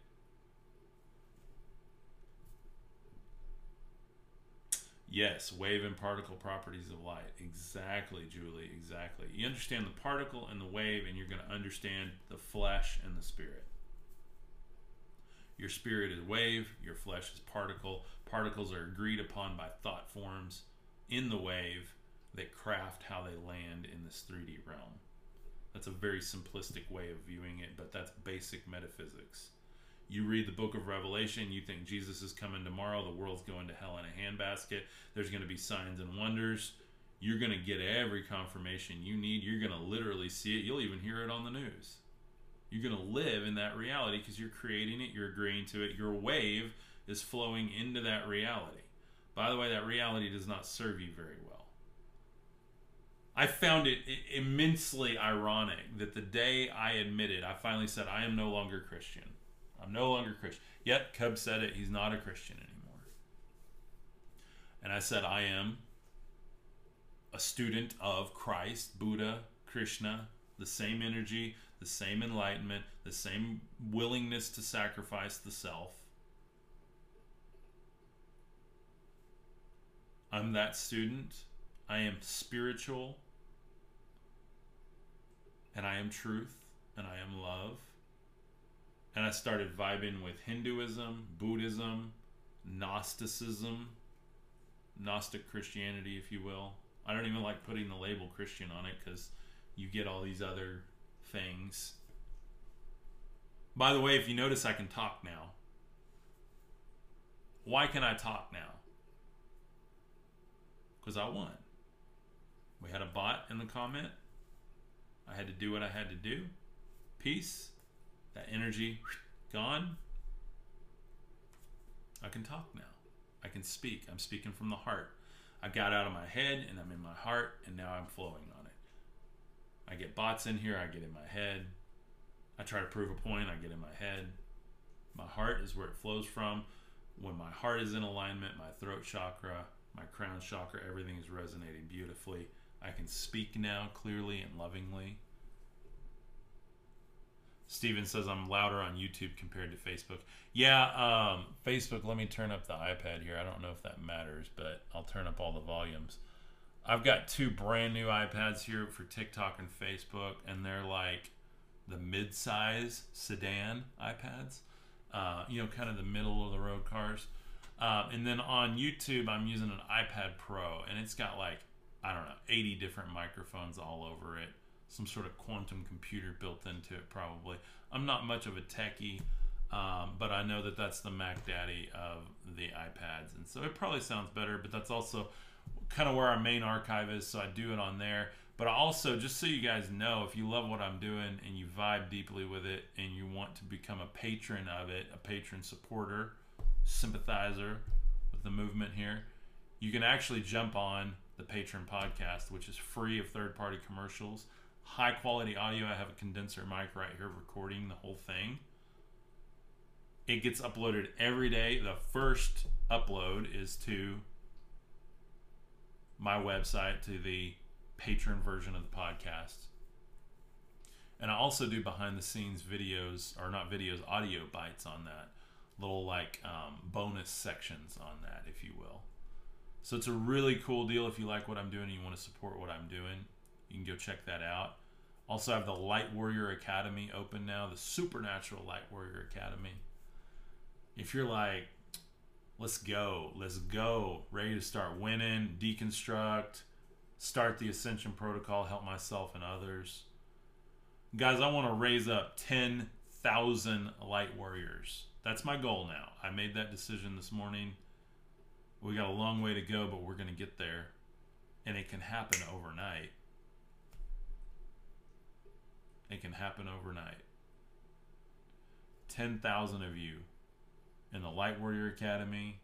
Yes, wave and particle properties of light. Exactly, Julie. Exactly. You understand the particle and the wave, and you're going to understand the flesh and the spirit. Your spirit is wave, your flesh is particle. Particles are agreed upon by thought forms in the wave that craft how they land in this 3D realm. That's a very simplistic way of viewing it, but that's basic metaphysics you read the book of Revelation, you think Jesus is coming tomorrow, the world's going to hell in a handbasket, there's going to be signs and wonders. You're going to get every confirmation you need. You're going to literally see it. You'll even hear it on the news. You're going to live in that reality because you're creating it, you're agreeing to it. Your wave is flowing into that reality. By the way, that reality does not serve you very well. I found it immensely ironic that the day I admitted, I finally said, I am no longer Christian. I'm no longer Christian. Yet, Cub said it, he's not a Christian anymore. And I said, I am a student of Christ, Buddha, Krishna, the same energy, the same enlightenment, the same willingness to sacrifice the self. I'm that student. I am spiritual and I am truth and I am love. And I started vibing with Hinduism, Buddhism, Gnosticism, Gnostic Christianity, if you will. I don't even like putting the label Christian on it because you get all these other things. By the way, if you notice, I can talk now. Why can I talk now? Because I won. We had a bot in the comment. I had to do what I had to do. Peace. That energy gone. I can talk now. I can speak. I'm speaking from the heart. I got out of my head and I'm in my heart and now I'm flowing on it. I get bots in here, I get in my head. I try to prove a point, I get in my head. My heart is where it flows from. When my heart is in alignment, my throat chakra, my crown chakra, everything is resonating beautifully. I can speak now clearly and lovingly. Steven says I'm louder on YouTube compared to Facebook. Yeah, um, Facebook, let me turn up the iPad here. I don't know if that matters, but I'll turn up all the volumes. I've got two brand new iPads here for TikTok and Facebook, and they're like the mid size sedan iPads, uh, you know, kind of the middle of the road cars. Uh, and then on YouTube, I'm using an iPad Pro, and it's got like, I don't know, 80 different microphones all over it some sort of quantum computer built into it, probably. I'm not much of a techie, um, but I know that that's the Mac Daddy of the iPads, and so it probably sounds better. But that's also kind of where our main archive is, so I do it on there. But also, just so you guys know, if you love what I'm doing and you vibe deeply with it, and you want to become a patron of it, a patron supporter, sympathizer with the movement here, you can actually jump on the Patron podcast, which is free of third party commercials high quality audio. I have a condenser mic right here recording the whole thing. It gets uploaded every day. The first upload is to my website, to the patron version of the podcast. And I also do behind the scenes videos, or not videos, audio bites on that. Little like um, bonus sections on that, if you will. So it's a really cool deal if you like what I'm doing and you want to support what I'm doing. You can go check that out. Also, have the Light Warrior Academy open now, the Supernatural Light Warrior Academy. If you're like, let's go, let's go, ready to start winning, deconstruct, start the Ascension Protocol, help myself and others. Guys, I want to raise up 10,000 Light Warriors. That's my goal now. I made that decision this morning. We got a long way to go, but we're going to get there. And it can happen overnight. It can happen overnight. 10,000 of you in the Light Warrior Academy,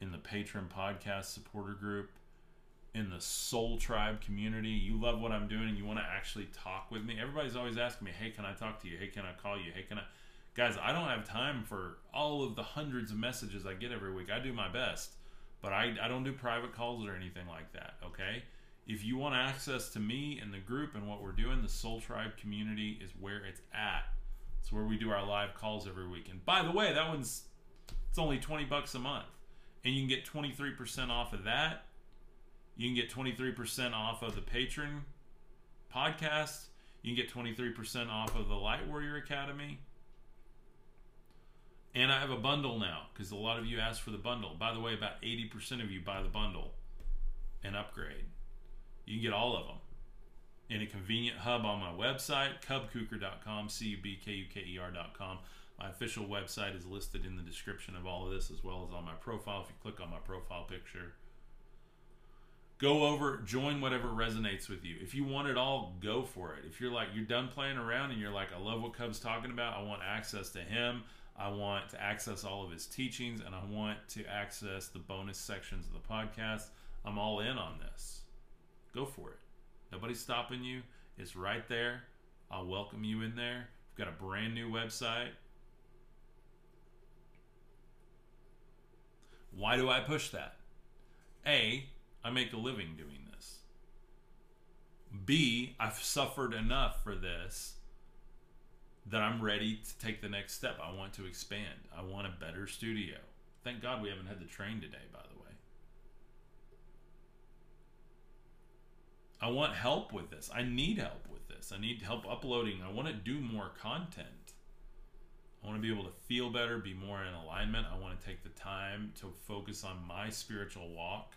in the Patron Podcast supporter group, in the Soul Tribe community. You love what I'm doing and you want to actually talk with me. Everybody's always asking me, hey, can I talk to you? Hey, can I call you? Hey, can I. Guys, I don't have time for all of the hundreds of messages I get every week. I do my best, but I, I don't do private calls or anything like that, okay? If you want access to me and the group and what we're doing, the Soul Tribe community is where it's at. It's where we do our live calls every week. And by the way, that one's it's only 20 bucks a month. And you can get 23% off of that. You can get 23% off of the patron podcast. You can get 23% off of the Light Warrior Academy. And I have a bundle now because a lot of you asked for the bundle. By the way, about 80% of you buy the bundle and upgrade. You can get all of them in a convenient hub on my website, cubkuker.com, C U B K U K E R.com. My official website is listed in the description of all of this as well as on my profile. If you click on my profile picture, go over, join whatever resonates with you. If you want it all, go for it. If you're like, you're done playing around and you're like, I love what Cub's talking about, I want access to him, I want to access all of his teachings, and I want to access the bonus sections of the podcast, I'm all in on this. Go for it. Nobody's stopping you. It's right there. I'll welcome you in there. We've got a brand new website. Why do I push that? A, I make a living doing this. B, I've suffered enough for this that I'm ready to take the next step. I want to expand. I want a better studio. Thank God we haven't had the train today, by the way. I want help with this. I need help with this. I need help uploading. I want to do more content. I want to be able to feel better, be more in alignment. I want to take the time to focus on my spiritual walk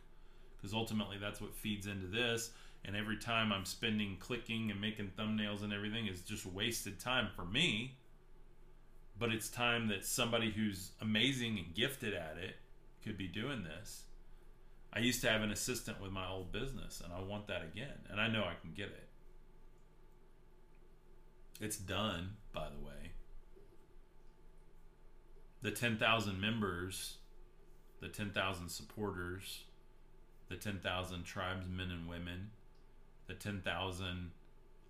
because ultimately that's what feeds into this. And every time I'm spending clicking and making thumbnails and everything is just wasted time for me. But it's time that somebody who's amazing and gifted at it could be doing this. I used to have an assistant with my old business, and I want that again. And I know I can get it. It's done, by the way. The 10,000 members, the 10,000 supporters, the 10,000 tribesmen and women, the 10,000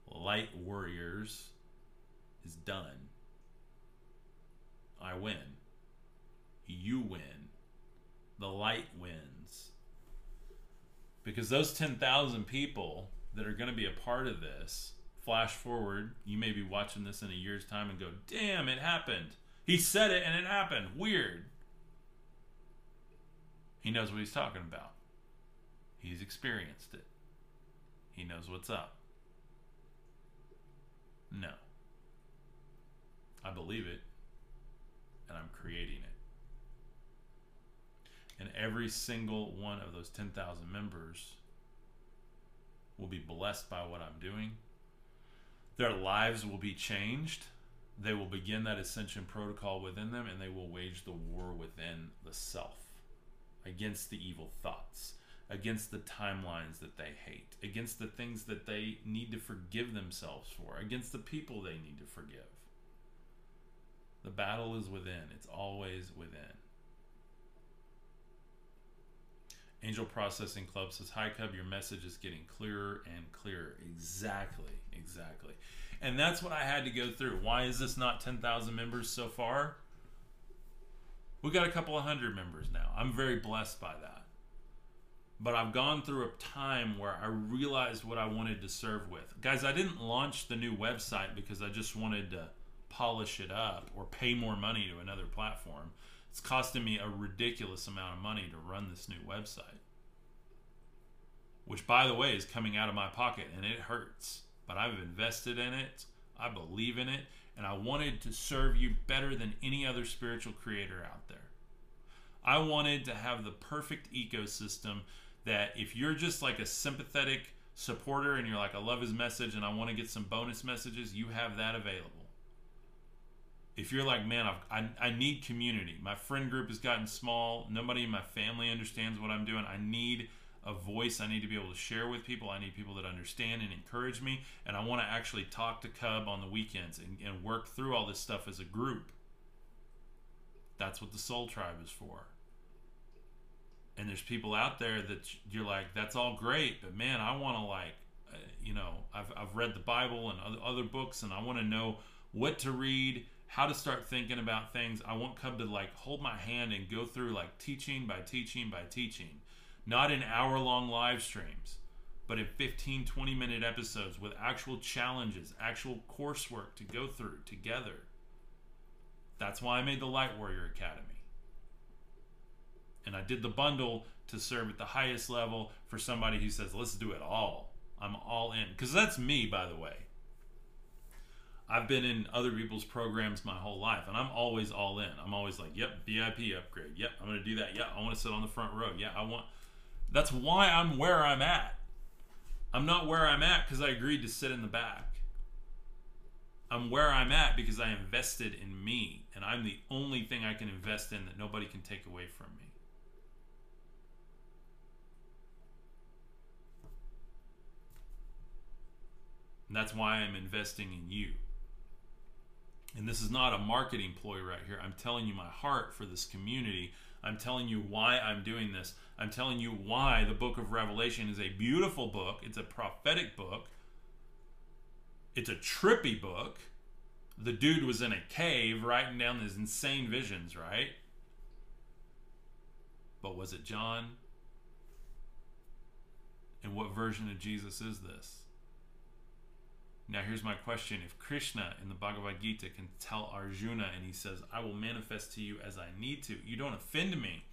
light warriors is done. I win. You win. The light wins. Because those 10,000 people that are going to be a part of this, flash forward, you may be watching this in a year's time and go, damn, it happened. He said it and it happened. Weird. He knows what he's talking about. He's experienced it. He knows what's up. No. I believe it, and I'm creating it. And every single one of those 10,000 members will be blessed by what I'm doing. Their lives will be changed. They will begin that ascension protocol within them, and they will wage the war within the self against the evil thoughts against the timelines that they hate, against the things that they need to forgive themselves for, against the people they need to forgive. The battle is within, it's always within. Angel Processing Club says, Hi, Cub, your message is getting clearer and clearer. Exactly, exactly. And that's what I had to go through. Why is this not 10,000 members so far? We got a couple of hundred members now. I'm very blessed by that but I've gone through a time where I realized what I wanted to serve with. Guys, I didn't launch the new website because I just wanted to polish it up or pay more money to another platform. It's costing me a ridiculous amount of money to run this new website. Which, by the way, is coming out of my pocket and it hurts. But I've invested in it, I believe in it, and I wanted to serve you better than any other spiritual creator out there. I wanted to have the perfect ecosystem that if you're just like a sympathetic supporter and you're like, I love his message and I want to get some bonus messages, you have that available. If you're like, man, I've, I, I need community. My friend group has gotten small. Nobody in my family understands what I'm doing. I need a voice I need to be able to share with people. I need people that understand and encourage me. And I want to actually talk to Cub on the weekends and, and work through all this stuff as a group. That's what the Soul Tribe is for and there's people out there that you're like that's all great but man i want to like uh, you know I've, I've read the bible and other, other books and i want to know what to read how to start thinking about things i want cub to like hold my hand and go through like teaching by teaching by teaching not in hour long live streams but in 15 20 minute episodes with actual challenges actual coursework to go through together that's why i made the light warrior academy and I did the bundle to serve at the highest level for somebody who says, let's do it all. I'm all in. Because that's me, by the way. I've been in other people's programs my whole life, and I'm always all in. I'm always like, yep, VIP upgrade. Yep, I'm going to do that. Yeah, I want to sit on the front row. Yeah, I want. That's why I'm where I'm at. I'm not where I'm at because I agreed to sit in the back. I'm where I'm at because I invested in me, and I'm the only thing I can invest in that nobody can take away from me. That's why I'm investing in you. And this is not a marketing ploy right here. I'm telling you my heart for this community. I'm telling you why I'm doing this. I'm telling you why the book of Revelation is a beautiful book. It's a prophetic book. It's a trippy book. The dude was in a cave writing down his insane visions, right? But was it John? And what version of Jesus is this? Now, here's my question. If Krishna in the Bhagavad Gita can tell Arjuna and he says, I will manifest to you as I need to, you don't offend me.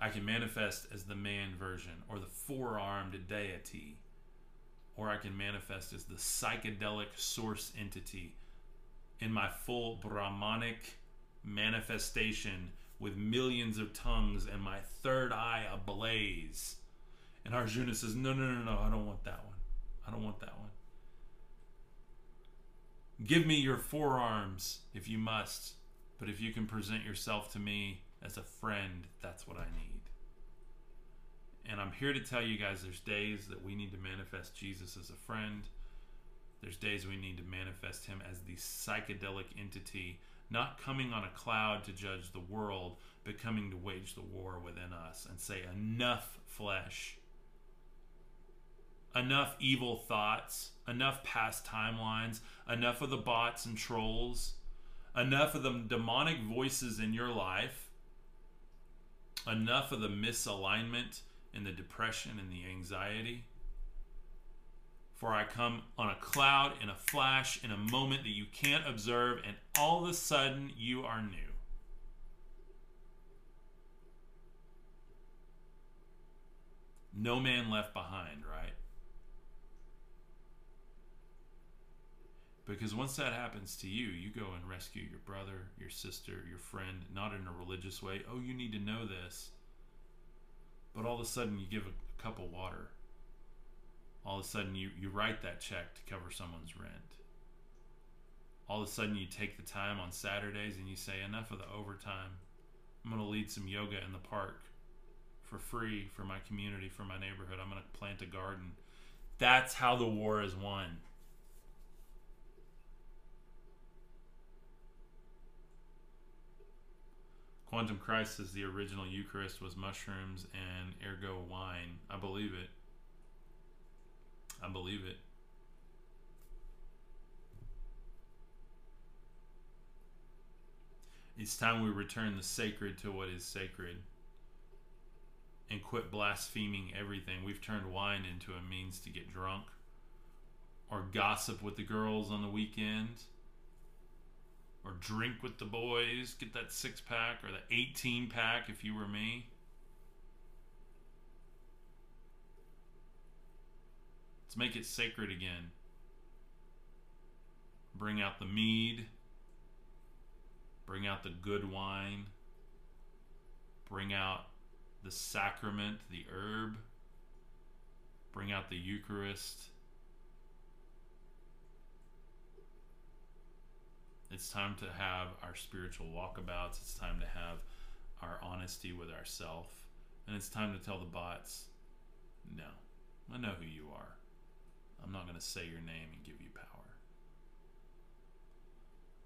I can manifest as the man version or the four armed deity, or I can manifest as the psychedelic source entity in my full Brahmanic manifestation with millions of tongues and my third eye ablaze. And Arjuna says, No, no, no, no, I don't want that one. I don't want that one. Give me your four arms if you must, but if you can present yourself to me as a friend, that's what I need. And I'm here to tell you guys there's days that we need to manifest Jesus as a friend. There's days we need to manifest him as the psychedelic entity, not coming on a cloud to judge the world, but coming to wage the war within us and say, enough flesh, enough evil thoughts, enough past timelines, enough of the bots and trolls, enough of the demonic voices in your life, enough of the misalignment and the depression and the anxiety. For I come on a cloud, in a flash, in a moment that you can't observe, and all of a sudden you are new. No man left behind, right? Because once that happens to you, you go and rescue your brother, your sister, your friend, not in a religious way. Oh, you need to know this. But all of a sudden, you give a, a cup of water. All of a sudden, you, you write that check to cover someone's rent. All of a sudden, you take the time on Saturdays and you say, Enough of the overtime. I'm going to lead some yoga in the park for free for my community, for my neighborhood. I'm going to plant a garden. That's how the war is won. Quantum Christ says the original Eucharist was mushrooms and ergot wine. I believe it. I believe it. It's time we return the sacred to what is sacred and quit blaspheming everything. We've turned wine into a means to get drunk or gossip with the girls on the weekend or drink with the boys, get that six pack or the 18 pack if you were me. Let's make it sacred again. Bring out the mead. Bring out the good wine. Bring out the sacrament, the herb. Bring out the Eucharist. It's time to have our spiritual walkabouts. It's time to have our honesty with ourself. And it's time to tell the bots, no, I know who you are. I'm not going to say your name and give you power.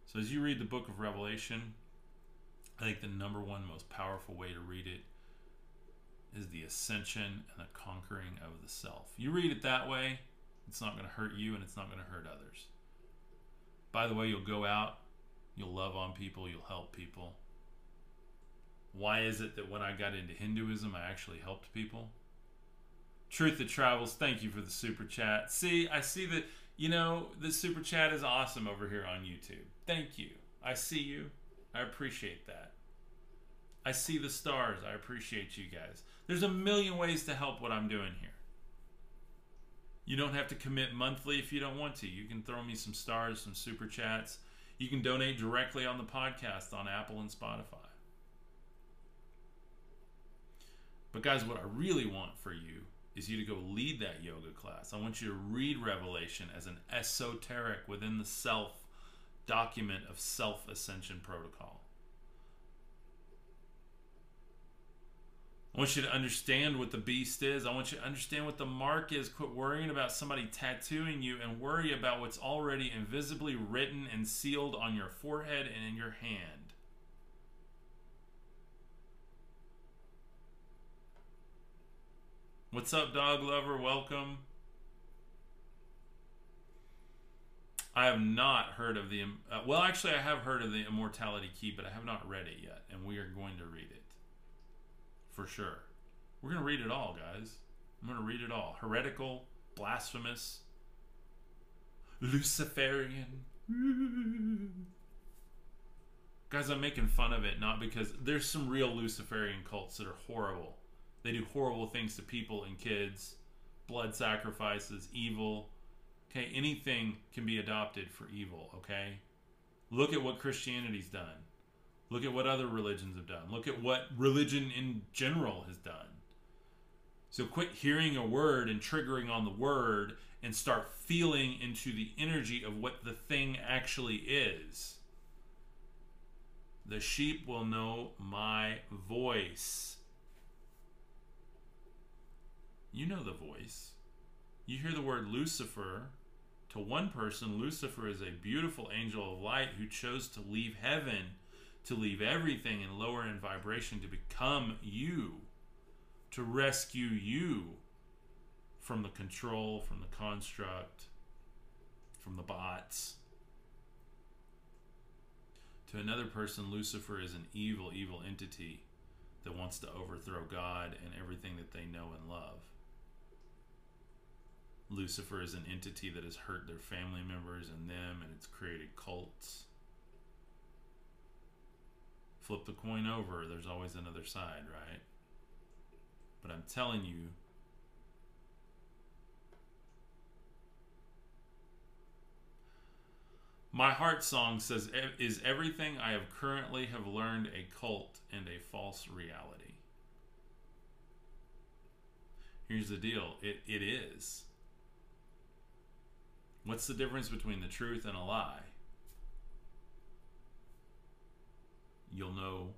So as you read the book of Revelation, I think the number one most powerful way to read it is the ascension and the conquering of the self. You read it that way, it's not going to hurt you and it's not going to hurt others. By the way, you'll go out, you'll love on people, you'll help people. Why is it that when I got into Hinduism, I actually helped people? Truth that Travels, thank you for the super chat. See, I see that, you know, the super chat is awesome over here on YouTube. Thank you. I see you. I appreciate that. I see the stars. I appreciate you guys. There's a million ways to help what I'm doing here. You don't have to commit monthly if you don't want to. You can throw me some stars, some super chats. You can donate directly on the podcast on Apple and Spotify. But, guys, what I really want for you is you to go lead that yoga class. I want you to read Revelation as an esoteric within the self document of self ascension protocol. I want you to understand what the beast is. I want you to understand what the mark is. Quit worrying about somebody tattooing you and worry about what's already invisibly written and sealed on your forehead and in your hand. What's up, dog lover? Welcome. I have not heard of the. Uh, well, actually, I have heard of the Immortality Key, but I have not read it yet, and we are going to read it for sure. We're going to read it all, guys. I'm going to read it all. Heretical, blasphemous, Luciferian. Guys, I'm making fun of it not because there's some real Luciferian cults that are horrible. They do horrible things to people and kids, blood sacrifices, evil. Okay, anything can be adopted for evil, okay? Look at what Christianity's done. Look at what other religions have done. Look at what religion in general has done. So quit hearing a word and triggering on the word and start feeling into the energy of what the thing actually is. The sheep will know my voice. You know the voice. You hear the word Lucifer. To one person, Lucifer is a beautiful angel of light who chose to leave heaven, to leave everything and lower in vibration to become you, to rescue you from the control, from the construct, from the bots. To another person, Lucifer is an evil, evil entity that wants to overthrow God and everything that they know and love. Lucifer is an entity that has hurt their family members and them, and it's created cults. Flip the coin over, there's always another side, right? But I'm telling you, My heart song says, "Is everything I have currently have learned a cult and a false reality?" Here's the deal: it it is. What's the difference between the truth and a lie? You'll know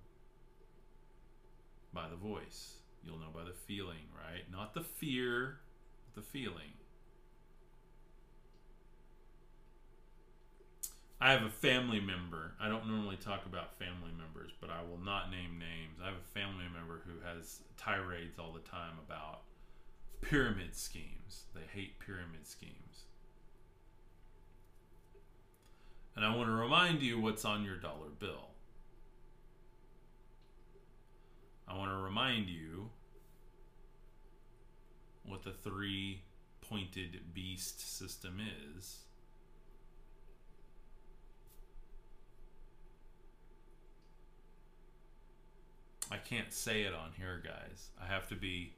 by the voice. You'll know by the feeling, right? Not the fear, the feeling. I have a family member. I don't normally talk about family members, but I will not name names. I have a family member who has tirades all the time about pyramid schemes. They hate pyramid schemes. And I want to remind you what's on your dollar bill. I want to remind you what the three pointed beast system is. I can't say it on here, guys. I have to be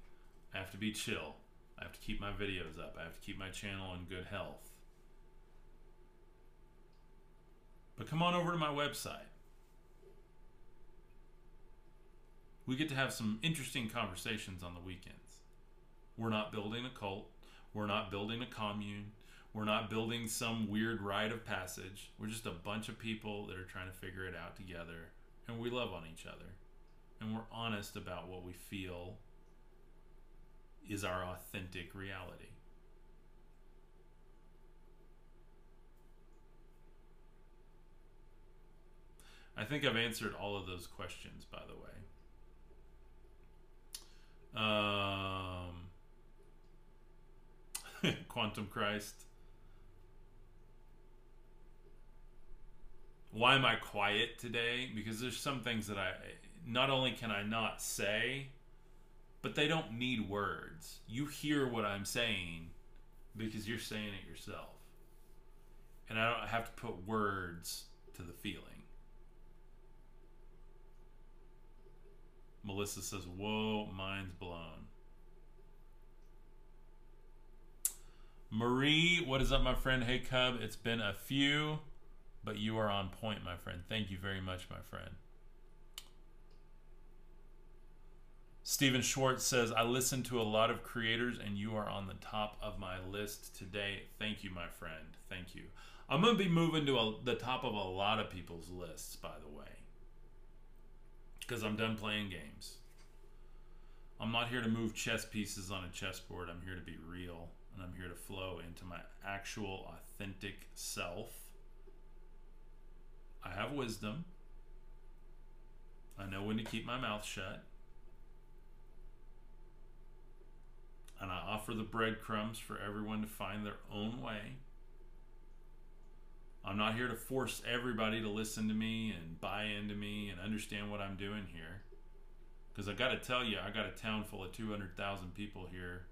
I have to be chill. I have to keep my videos up. I have to keep my channel in good health. But come on over to my website. We get to have some interesting conversations on the weekends. We're not building a cult. We're not building a commune. We're not building some weird rite of passage. We're just a bunch of people that are trying to figure it out together. And we love on each other and we're honest about what we feel is our authentic reality. I think I've answered all of those questions, by the way. Um, [LAUGHS] Quantum Christ. Why am I quiet today? Because there's some things that I not only can I not say, but they don't need words. You hear what I'm saying because you're saying it yourself. And I don't have to put words to the feeling. Melissa says, Whoa, mind's blown. Marie, what is up, my friend? Hey, Cub. It's been a few, but you are on point, my friend. Thank you very much, my friend. Steven Schwartz says, I listen to a lot of creators and you are on the top of my list today. Thank you, my friend. Thank you. I'm going to be moving to a, the top of a lot of people's lists, by the way, because I'm done playing games. I'm not here to move chess pieces on a chessboard. I'm here to be real and I'm here to flow into my actual, authentic self. I have wisdom. I know when to keep my mouth shut. And I offer the breadcrumbs for everyone to find their own way. I'm not here to force everybody to listen to me and buy into me and understand what I'm doing here. Because I got to tell you, I got a town full of 200,000 people here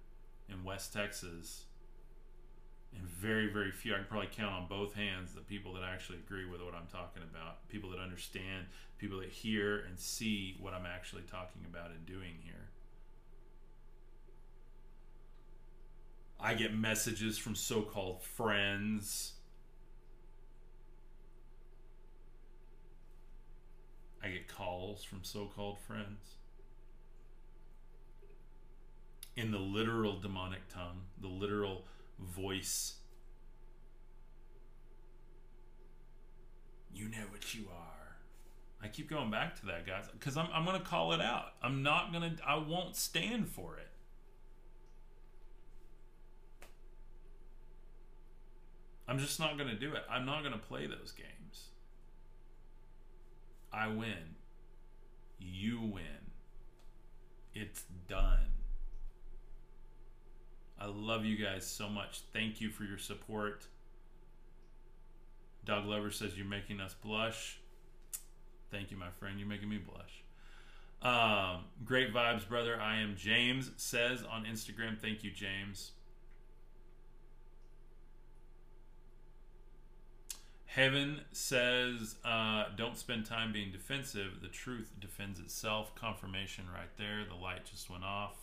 in West Texas. And very, very few, I can probably count on both hands the people that actually agree with what I'm talking about, people that understand, people that hear and see what I'm actually talking about and doing here. I get messages from so called friends I get calls from so called friends. In the literal demonic tongue, the literal voice. You know what you are. I keep going back to that, guys, because I'm, I'm going to call it out. I'm not going to, I won't stand for it. I'm just not going to do it. I'm not going to play those games. I win. You win. It's done. I love you guys so much. Thank you for your support. Dog Lover says you're making us blush. Thank you, my friend. You're making me blush. Um, great vibes, brother. I am James says on Instagram. Thank you, James. Heaven says, uh, don't spend time being defensive. The truth defends itself. Confirmation right there. The light just went off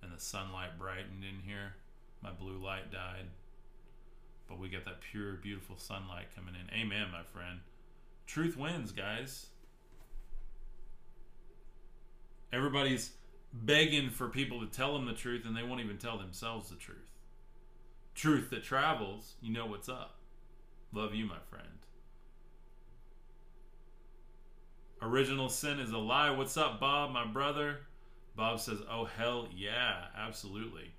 and the sunlight brightened in here. My blue light died. But we got that pure, beautiful sunlight coming in. Amen, my friend. Truth wins, guys. Everybody's begging for people to tell them the truth and they won't even tell themselves the truth. Truth that travels, you know what's up. Love you, my friend. Original sin is a lie. What's up, Bob, my brother? Bob says, Oh, hell yeah, absolutely.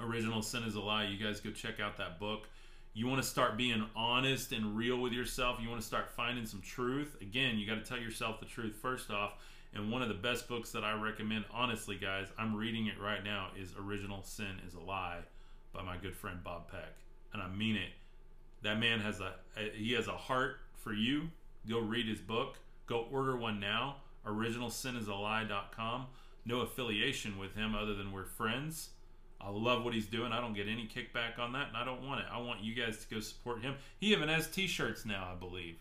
Original Sin is a Lie. You guys go check out that book. You want to start being honest and real with yourself. You want to start finding some truth. Again, you got to tell yourself the truth first off. And one of the best books that I recommend, honestly, guys, I'm reading it right now, is Original Sin is a Lie by my good friend Bob Peck. And I mean it. That man has a he has a heart for you. Go read his book. Go order one now. OriginalSinIsALie.com. No affiliation with him other than we're friends. I love what he's doing. I don't get any kickback on that, and I don't want it. I want you guys to go support him. He even has T-shirts now, I believe.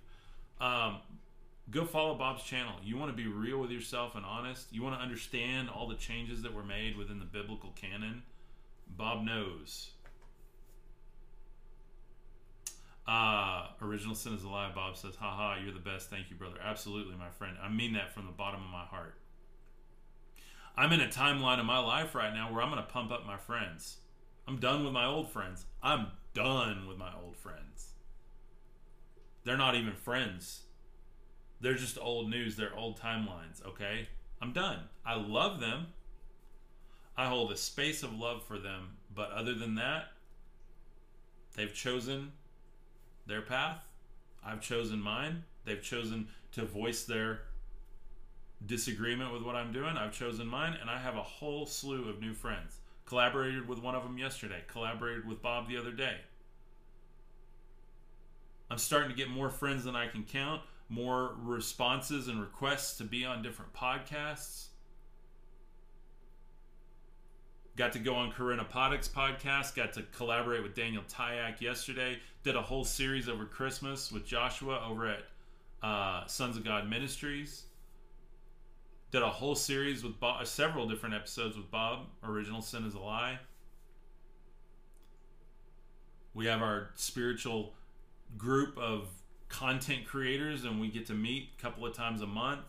Um, go follow Bob's channel. You want to be real with yourself and honest. You want to understand all the changes that were made within the biblical canon. Bob knows. Uh, original sin is a Lie. Bob says, haha, you're the best. Thank you, brother. Absolutely, my friend. I mean that from the bottom of my heart. I'm in a timeline of my life right now where I'm going to pump up my friends. I'm done with my old friends. I'm done with my old friends. They're not even friends. They're just old news. They're old timelines, okay? I'm done. I love them. I hold a space of love for them. But other than that, they've chosen their path. I've chosen mine. They've chosen to voice their disagreement with what I'm doing. I've chosen mine, and I have a whole slew of new friends. Collaborated with one of them yesterday, collaborated with Bob the other day. I'm starting to get more friends than I can count, more responses and requests to be on different podcasts. Got to go on Corinna Poddick's podcast. Got to collaborate with Daniel Tyak yesterday. Did a whole series over Christmas with Joshua over at uh, Sons of God Ministries. Did a whole series with Bob, several different episodes with Bob. Original Sin is a Lie. We have our spiritual group of content creators, and we get to meet a couple of times a month.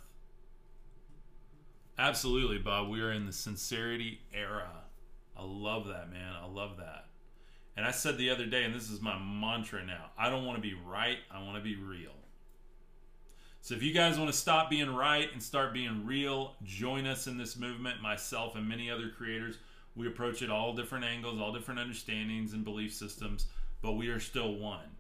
Absolutely, Bob. We are in the sincerity era. I love that, man. I love that. And I said the other day, and this is my mantra now I don't want to be right, I want to be real. So if you guys want to stop being right and start being real, join us in this movement, myself and many other creators. We approach it all different angles, all different understandings and belief systems, but we are still one.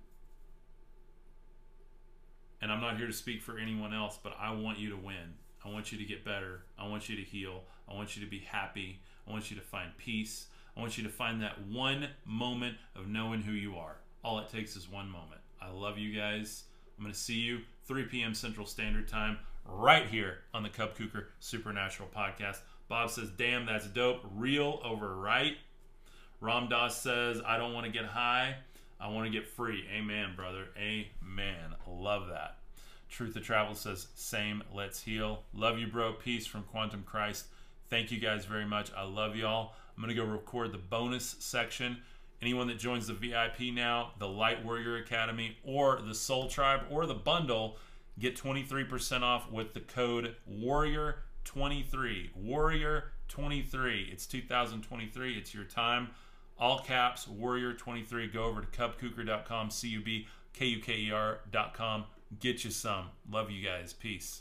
And I'm not here to speak for anyone else, but I want you to win. I want you to get better. I want you to heal. I want you to be happy. I want you to find peace. I want you to find that one moment of knowing who you are. All it takes is one moment. I love you guys. I'm going to see you 3 p.m. Central Standard Time right here on the Cub Kuker Supernatural Podcast. Bob says, damn, that's dope. Real over right. Ram Dass says, I don't want to get high. I want to get free. Amen, brother. Amen. Love that. Truth of Travel says, same, let's heal. Love you, bro. Peace from Quantum Christ. Thank you guys very much. I love y'all. I'm going to go record the bonus section. Anyone that joins the VIP now, the Light Warrior Academy, or the Soul Tribe, or the bundle, get 23% off with the code Warrior23. Warrior23. It's 2023. It's your time. All caps, Warrior23. Go over to cubkuker.com, C U B K U K E R.com. Get you some. Love you guys. Peace.